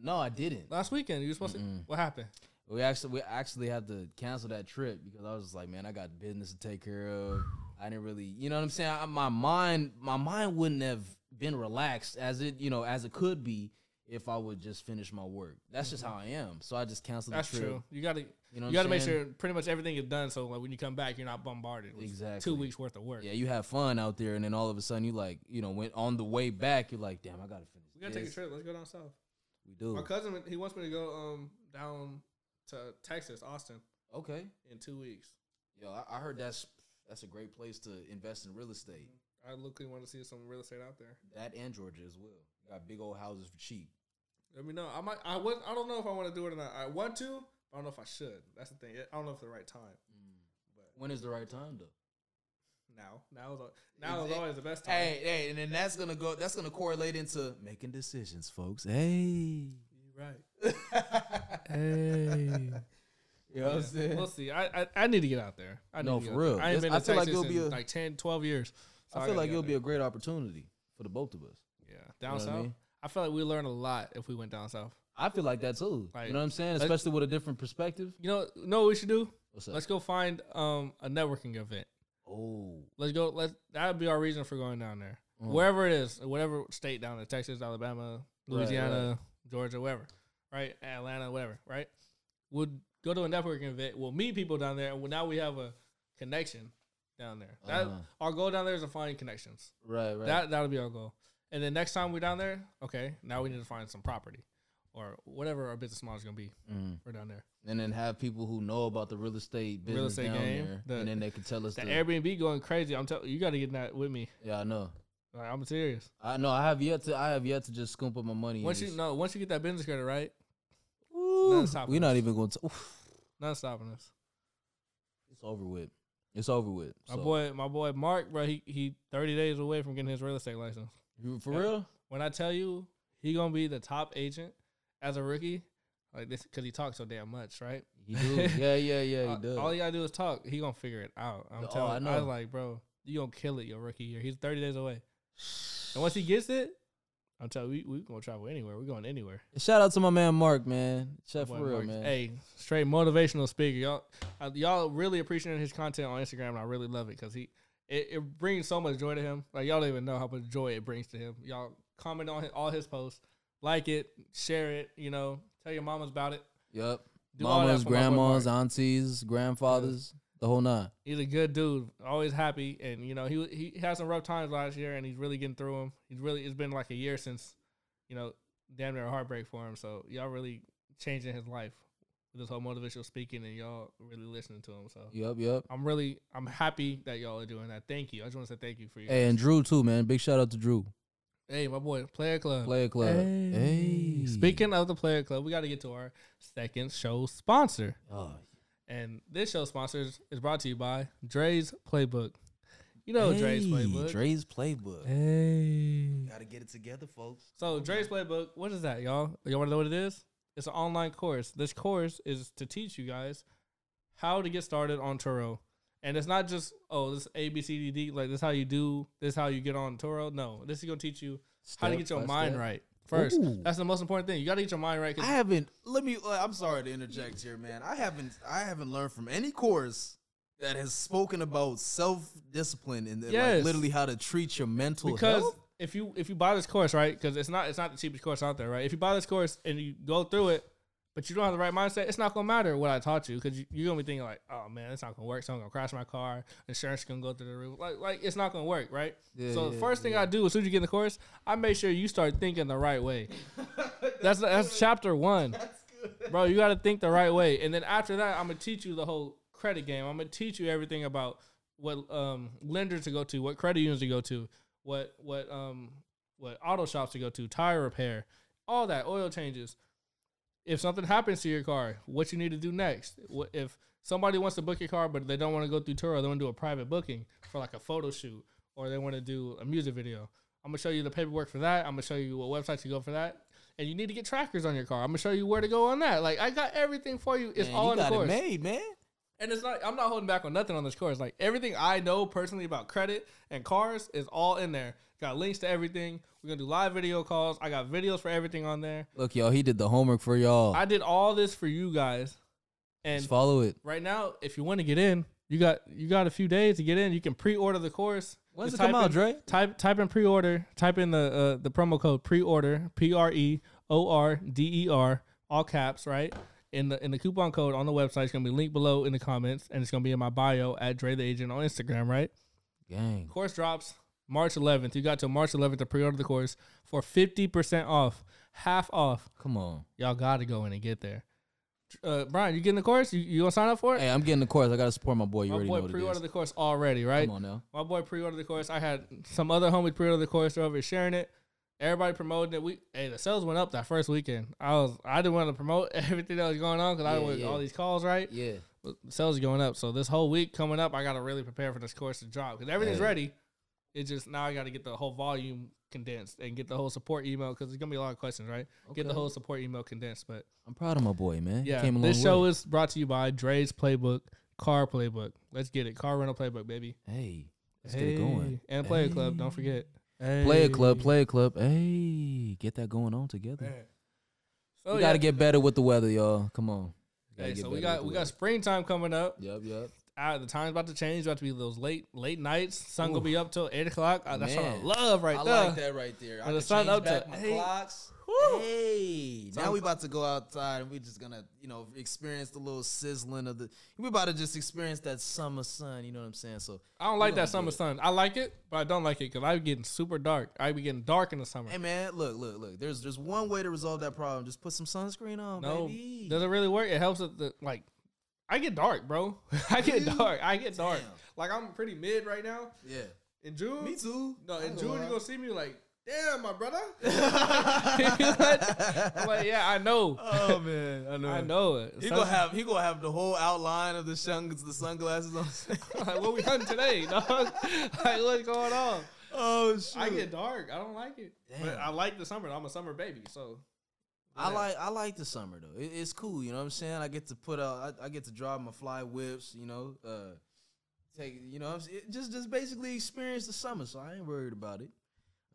No, I didn't. last weekend? You were supposed Mm-mm. to. What happened? We actually we actually had to cancel that trip because I was just like, man, I got business to take care of. I didn't really, you know what I'm saying. I, my mind, my mind wouldn't have been relaxed as it, you know, as it could be if I would just finish my work. That's just how I am. So I just canceled That's the trip. true. You got to You know, you got to I'm make saying? sure pretty much everything is done. So like when you come back, you're not bombarded. with Exactly. Two weeks worth of work. Yeah, you have fun out there, and then all of a sudden you like, you know, went on the way back, you're like, damn, I gotta finish. We gotta take a this. trip. Let's go down south. We do. My cousin, he wants me to go um down to Texas, Austin, Okay. in two weeks. Yo, I, I heard that's that's a great place to invest in real estate. I literally want to see some real estate out there. That and Georgia as well. Got big old houses for cheap. Let me know. I might. I would. I don't know if I want to do it or not. I want to. But I don't know if I should. That's the thing. I don't know if it's the right time. Mm. But When is the right time though? now, now is now is Exa- always the best time. Hey, hey, and then that's gonna go. That's gonna correlate into making decisions, folks. Hey, You're right. hey. You know what I'm saying? We'll see. I, I I need to get out there. I need No, for real. I ain't been to I feel like it'll be a- like 10, 12 years. So I feel gotta like it'll out be a great opportunity for the both of us. yeah down what I south. I, mean? Feel like we learn a lot if we went down south. I feel like that too. Like, you know what I'm saying? Especially with a different perspective. You know, know what we should do? What's up? Let's go find um a networking event. oh, Let's go. Let that would be our reason for going down there. Uh-huh. wherever it is, whatever state down there, Texas, Alabama, Right, Louisiana, Georgia, wherever, right? Atlanta, whatever, right? Would go to a networking event. We'll meet people down there, and well, now we have a connection down there. That Uh-huh. our goal down there is to find connections. Right, right. That that'll be our goal. And then next time we're down there, okay, now we need to find some property or whatever our business model is gonna be. Mhm. We're down there. And then have people who know about the real estate business Real estate down game, there, the- and then they can tell us. The the, Airbnb going crazy. I'm telling you, got to get that with me. yeah, I know. Like, I'm serious. I know. I have yet to. I have yet to just scoop up my money. Once you no, once you get that business credit right, Ooh, we're not even going to. Oof, nothing's stopping us. it's over with. It's over with. My So, boy, my boy Mark, bro, he he 30 days away from getting his real estate license. You- for Yeah. real. When I tell you he gonna be the top agent as a rookie, like this, because he talks so damn much, right? He do. yeah, yeah, yeah. He does. All you gotta do is talk. He gonna figure it out. I'm Oh, telling. I I, was like, bro, you gonna kill it your rookie year. He's 30 days away, and once he gets it, I'm telling you, we we gonna travel anywhere. We're going anywhere. Shout out to my man Mark, man. Chef for real, man. Hey, straight motivational speaker. Y'all, uh, y'all really appreciate his content on Instagram, and I really love it because he it, it brings so much joy to him. Like y'all don't even know how much joy it brings to him. Y'all comment on his, all his posts, like it, share it. You know, tell your mamas about it. Yep. Do Mamas, for my boy grandmas, aunties, grandfathers, the whole nine. He's a good dude, always happy, and you know he he had some rough times last year, and he's really getting through them. He's really it's been like a year since, you know, damn near a heartbreak for him. So y'all really changing his life with this whole motivational speaking, and y'all really listening to him. So Yep, yep. I'm really I'm happy that y'all are doing that. Thank you. I just want to say thank you for you. Hey, and Drew too, man. Big shout out to Drew. Hey, my boy, Player Club. Player Club. Hey. Speaking of the Player Club, we got to get to our second show sponsor. Oh, And this show sponsor is, is brought to you by Dre's Playbook. You know Dre's Playbook. Dre's playbook. Hey. Gotta get it together, folks. So Dre's Playbook, what is that, y'all? Y'all want to know what it is? It's an online course. This course is to teach you guys how to get started on Turo. And it's not just, oh, this A, B, C, D, D, like this is how you do, this is how you get on Turo. No, this is going to teach you how to get your mind step. right first. Ooh. That's the most important thing. You got to get your mind right. I haven't. Let me. uh, I'm sorry to interject here, man. I haven't. I haven't learned from any course that has spoken about self discipline and Yes. like literally how to treat your mental because health. If you if you buy this course right because it's not it's not the cheapest course out there right? If you buy this course and you go through it but you don't have the right mindset it's not gonna matter what i taught you because you, you're gonna be thinking like oh man it's not gonna work So I'm gonna crash my car insurance is gonna go through the roof like like it's not gonna work right? Yeah, so the first thing i do as soon as you get in the course i make sure you start thinking the right way. That's that's chapter one. bro you got to think the right way and then after that i'm gonna teach you the whole credit game. I'm gonna teach you everything about what um lenders to go to what credit unions to go to what what um what auto shops to go to tire repair all that oil changes. If something happens to your car what you need to do next? If somebody wants to book your car but they don't want to go through Turo they want to do a private booking for like a photo shoot or they want to do a music video i'm gonna show you the paperwork for that i'm gonna show you what website to go for that and you need to get trackers on your car. I'm gonna show you where to go on that. Like i got everything for you. It's Man, all you in the course it made, man. And it's not I'm not holding back on nothing on this course. Like everything I know personally about credit and cars is all in there. Got links to everything. We're gonna do live video calls. I got videos for everything on there. Look, y'all, he did the homework for y'all. I did all this for you guys. And Just follow it. right now, if you want to get in, you got you got a few days to get in. You can pre-order the course. When's Just it come out, in- Dre? Type type in pre-order. Type in the uh, the promo code pre-order P R E O R D E R all caps right. In the in the coupon code on the website, it's gonna be linked below in the comments, and it's gonna be in my bio at Dre the Agent on Instagram, right? Gang. Course drops March 11th. You got till March 11th to pre-order the course for 50% off, half off. Come on. Y'all got to go in and get there. Uh, Brian, you getting the course? You, you gonna sign up for it? Hey, I'm getting the course. I gotta support my boy. You My already know boy it pre-ordered the course already, right? Come on now. My boy pre-ordered the course. I had some other homies pre-order the course. Over here sharing it. Everybody promoting it. We hey, the sales went up that first weekend. I was I didn't want to promote everything that was going on because I was yeah. all these calls, right? Yeah. But sales are going up. So this whole week coming up, I got to really prepare for this course to drop because everything's Hey. ready. It's just now I got to get the whole volume condensed and get the whole support email because there's gonna be a lot of questions, right? Get the whole support email condensed. But I'm proud of my boy, man. Yeah, came this show way. is brought to you by Dre's Playbook, Car Playbook. Let's get it, Car Rental Playbook, baby. Hey, let's get it going. Hey. and Player Club. Don't forget. Player Club, play a club. Hey, get that going on together. Man. So we yeah. gotta get better with the weather, y'all. Come on. Hey, so we got we the got springtime coming up. weather. Yep, yep. Uh, the time's about to change. About to be those late late nights. Sun gonna be up till eight o'clock. Uh, that's what I love right I there. I like that right there. I the sun up to my eight. clocks. Woo. Hey, now we about to go outside and we just gonna, you know, experience the little sizzling of the. We about to just experience that summer sun. You know what I'm saying? So, I don't like that summer sun. I like it, but I don't like it because I be getting super dark. I be getting dark in the summer. hey man, look, look, look. There's there's one way to resolve that problem. Just put some sunscreen on, no, baby. does it really work? It helps with the like. I get dark, bro. I get you? dark. I get dark. Damn. Like I'm pretty mid right now. Yeah, In June, me too. No, in June you're gonna see me like, damn, my brother. I'm like, yeah, I know. Oh man, I know. I know it. He Sun- gonna have he gonna have the whole outline of the sun, the sunglasses on. like, what we hunting today, dog? like, what's going on? oh shit! I get dark. I don't like it. But Damn. I like the summer. I'm a summer baby, so. I like I like the summer though. It, it's cool, you know what I'm saying. I get to put out. I, I get to drive my fly whips, you know. Uh, take you know, what just just basically experience the summer. So I ain't worried about it.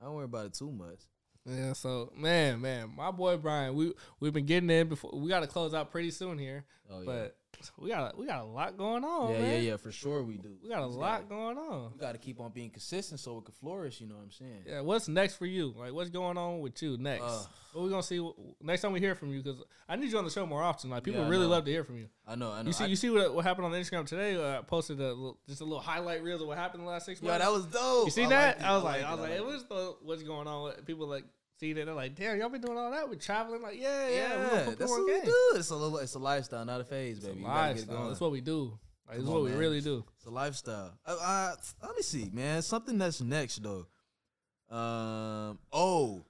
I don't worry about it too much. Yeah, so man, man, my boy Brian, we we've been getting in before. We got to close out pretty soon here, Oh yeah, but we got we got a lot going on. yeah, man. yeah, yeah, for sure we do. We got a just lot Gotta, going on. we got to keep on being consistent so it can flourish. You know what I'm saying? Yeah, what's next for you? Like, what's going on with you next? Uh, what we gonna see next time we hear from you? Because I need you on the show more often. Like, people Yeah, really know. love to hear from you. I know, I know. You see, I- you see what, what happened on Instagram today? Uh, I posted a little, just a little highlight reel of what happened the last six months. yeah, that was dope. you see I that? I was like, I was like, hey, it. what's the what's going on? People like see that they're like, damn, y'all been doing all that with traveling. Like, yeah, yeah, Yeah, we're that's what we do. It's a little, it's a lifestyle, not a phase, It's a baby. You gotta get it lifestyle. That's what we do. Like, this what on, we really do. It's a lifestyle. Uh, uh, let me see, man. Something that's next though. Um. Oh,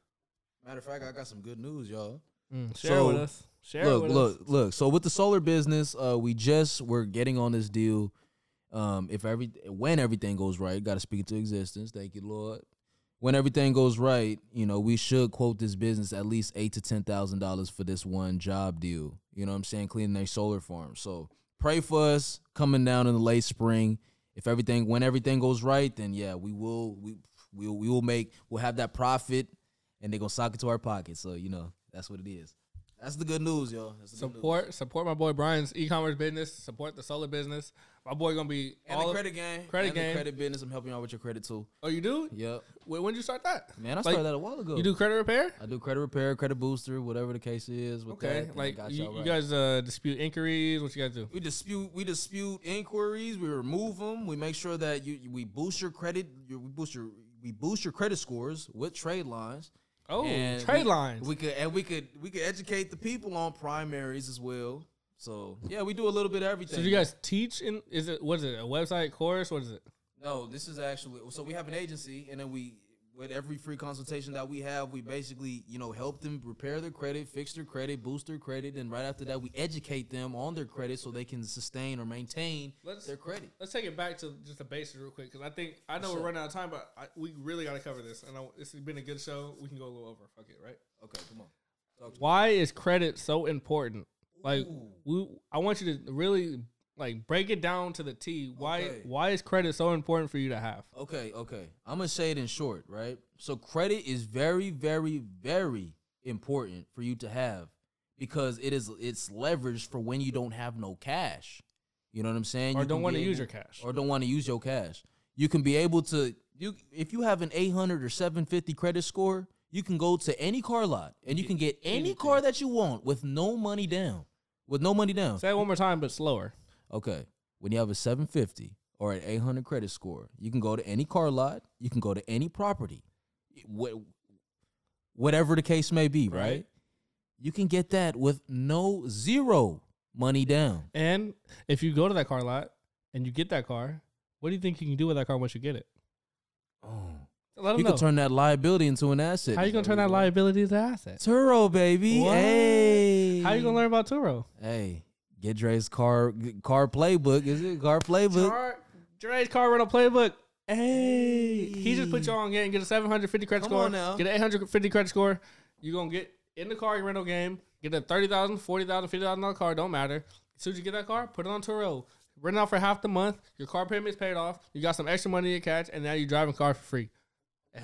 matter of fact, I got some good news, y'all. Mm, share it with us. Share it look, with look, us. look. So with the solar business, uh, we just we're getting on this deal. Um, if every when everything goes right, got to speak it to existence. Thank you, Lord. When everything goes right, you know, we should quote this business at least eight to ten thousand dollars for this one job deal. You know what I'm saying? Cleaning their solar farm. So pray for us coming down in the late spring. If everything when everything goes right, then yeah, we will we we we will make we'll have that profit and they're gonna sock it to our pocket. So, you know, that's what it is. That's the good news, y'all. That's the good news. Support, support my boy Brian's e-commerce business. Support the solar business. My boy gonna be And all the credit game. credit game. Credit business. I'm helping you out with your credit too. Oh, you do? Yep. When when did you start that? Man, I Like, started that a while ago. You do credit repair? I do credit repair, credit booster, whatever the case is. With Okay, that, like you, y'all you guys uh, dispute inquiries. What you guys do? we dispute we dispute inquiries. We remove them. We make sure that you we boost your credit. Your, we boost your we boost your credit scores with trade lines. Oh, And trade we- lines. We could and we could we could educate the people on primaries as well. So yeah, we do a little bit of everything. so do you guys teach in? Is it what is it? A website course? What is it? No, this is actually so we have an agency, and then we with every free consultation that we have, we basically you know help them repair their credit, fix their credit, boost their credit, and right after that, we educate them on their credit so they can sustain or maintain Let's- their credit. Let's take it back to just the basics real quick because I think I know Sure. we're running out of time, but I, we really got to cover this. And I, this has been a good show. We can go a little over. Fuck it, right? Okay, come on. Talk me. Why is credit so important? Like Ooh. we, I want you to really like break it down to the T. Why Okay. why is credit so important for you to have? Okay, okay. I'm gonna say it in short, right? So credit is very, very, very important for you to have because it is it's leverage for when you don't have no cash. You know what I'm saying? Or You don't wanna use your cash. Or don't want to use your cash. You can be able to you if you have an 800 or 750 credit score, you can go to any car lot and you can get any anything. car that you want with no money down. With no money down. Say it one more time, but slower. Okay. When you have a 750 or an 800 credit score, you can go to any car lot, you can go to any property, whatever the case may be, right? Right. You can get that with no zero money down. And if you go to that car lot and you get that car, what do you think you can do with that car once you get it? Oh. Let You know. can turn that liability into an asset. How you gonna turn that liability to asset? Turo, baby. What? Hey. How you gonna learn about Turo? Hey, get Dre's car car playbook. Is it car playbook? Car, Dre's car rental playbook. Hey, he just put you on game, get a 750 credit Come score, on now. get an 850 credit score. You're gonna get in the car rental game, get a 30,000, 40,000, 50,000 dollar car. Don't matter. As soon as you get that car, put it on Turo. Rent out for half the month. Your car payment's paid off. You got some extra money to catch, and now you're driving car for free.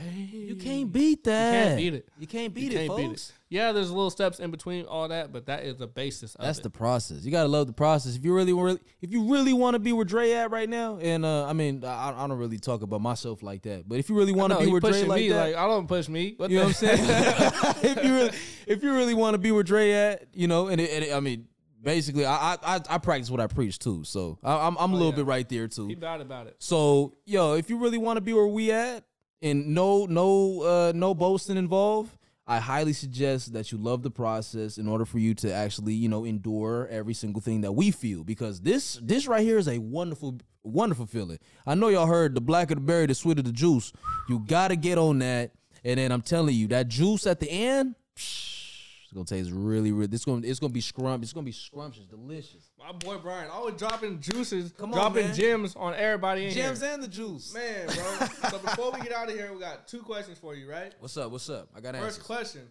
You can't beat that. You can't beat it. You can't beat You it, can't beat folks. Yeah, there's little steps in between all that, but that is the basis of it. That's it. the process. You gotta love the process. If you really, really if you really want to be where Dre at right now, and uh, I mean, I, I don't really talk about myself like that, but if you really want to be where Dre like me that, like I don't push me. What you know what I'm saying? if you really, if you really want to be where Dre at, you know, and, it, and it- I mean, basically, I, I I I practice what I preach too, so I, I'm I'm a little yeah. bit right there too. he bad about it. So, yo, if you really want to be where we at and no no uh no boasting involved, I highly suggest that you love the process in order for you to actually, you know, endure every single thing that we feel because this this right here is a wonderful wonderful feeling. I know y'all heard the blacker the berry, the sweeter the juice. You got to get on that. And then I'm telling you, that juice at the end, it's going to taste really really it's going to it's going to be scrump, it's going to be scrumptious, delicious. My boy Brian always dropping juices, Come on, dropping man. gems on everybody in Gems here. and the juice. Man, bro. so before we get out of here, we got two questions for you, right? What's up? What's up? I got First answers. question.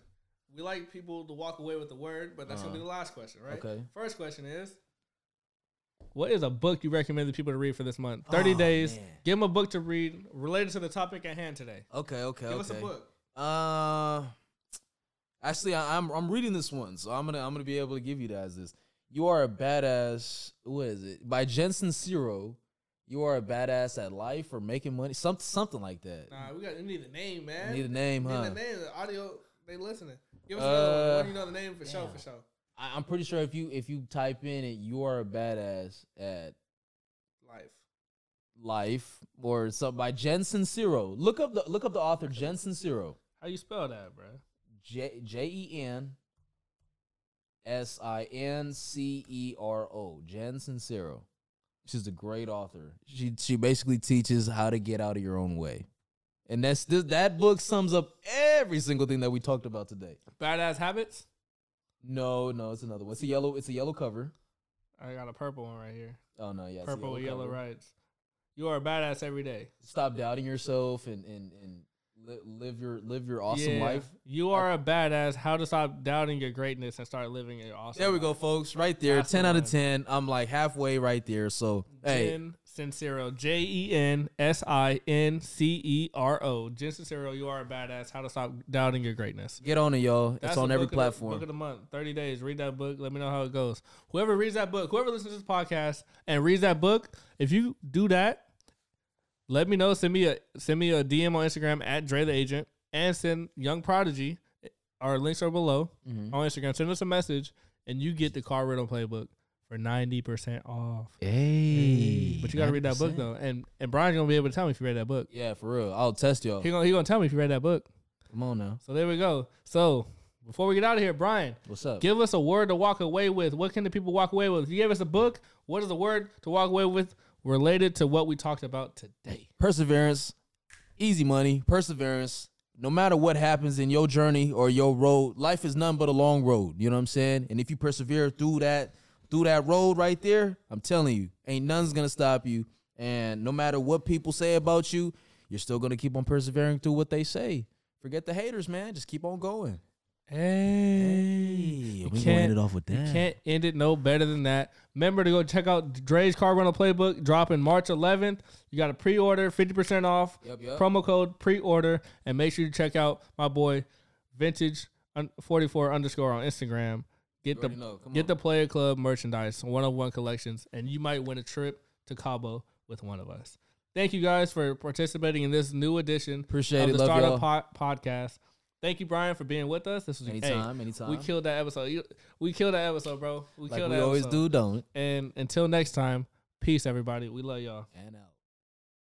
We like people to walk away with the word, but that's gonna be the last question, right? Okay. First question is What is a book you recommend the people to read for this month? 30 Oh, days. man. Give them a book to read related to the topic at hand today. Okay, okay, Give okay. us a book. Uh, actually, I, I'm I'm reading this one, so I'm gonna I'm gonna be able to give you guys this. You are a badass. What is it? By Jen Sincero. You are a badass at life or making money. Something something like that. Nah, we got we need a name, man. Need a name, We huh? Need a name. The audio, they listening. Give us another one. Uh, One you know the name for sure, for sure. I, I'm pretty sure if you if you type in it, you are a badass at Life. life or something by Jen Sincero. Look up the look up the author Jen Sincero. How you spell that, bro? J J E N S I N C E R O. Jen Sincero. She's a great author. She she basically teaches how to get out of your own way. And that's this, that book sums up every single thing that we talked about today. Badass habits. No, no, it's another one. It's a yellow. It's a yellow cover. I got a purple one right here. Oh no, yeah, Purple with yellow cover. rights. You are a badass every day. Stop doubting yourself and and and li- live your live your awesome Yeah. life. You are a badass. How to stop doubting your greatness and start living your awesome. There we life. go, folks. Right there, That's ten out of ten. I'm like halfway right there. So hey, Jen Sincero. J E N S I N C E R O. Jen Sincero, you are a badass. How to stop doubting your greatness. get on it, y'all. That's it's on the every book of the- platform. book of the month, thirty days. Read that book. Let me know how it goes. Whoever reads that book, whoever listens to this podcast and reads that book, if you do that, let me know. Send me a send me a DM on Instagram at Dre the Agent and send Young Prodigy. Our links are below Mhm. on Instagram. Send us a message and you get the Car Rental Playbook for ninety percent off. Hey, But you gotta read that book though, and and Brian's gonna be able to tell me if you read that book. Yeah, for real. I'll test y'all. He gonna he gonna tell me if you read that book. Come on now. So there we go. So before we get out of here, Brian, What's up? Give us a word to walk away with. What can the people walk away with? If you gave us a book, what is the word to walk away with related to what we talked about today? Perseverance, easy money, perseverance. No matter what happens in your journey or your road, life is none but a long road. You know what I'm saying? And if you persevere through that, through that road right there, I'm telling you, ain't none's gonna stop you. And no matter what people say about you, you're still gonna keep on persevering through what they say. Forget the haters, man. Just keep on going. Hey, we can't- gonna end it off with you that. can't end it no better than that. Remember to go check out Dre's Car Rental Playbook dropping March 11th. You got a pre-order, 50% off. Yep, yep. Promo code pre-order, and make sure you check out my boy Vintage 44 underscore on Instagram. Get You the already know. Come get on. the Player Club merchandise, one on one collections, and you might win a trip to Cabo with one of us. Thank you guys for participating in this new edition Appreciate of it. the Love Startup y'all. po- Podcast. Thank you, Brian, for being with us. This was hey, Anytime, anytime. we killed that episode. We killed that episode, bro. We like killed we that We always episode. do, don't? And until next time, peace, everybody. We love y'all. And out.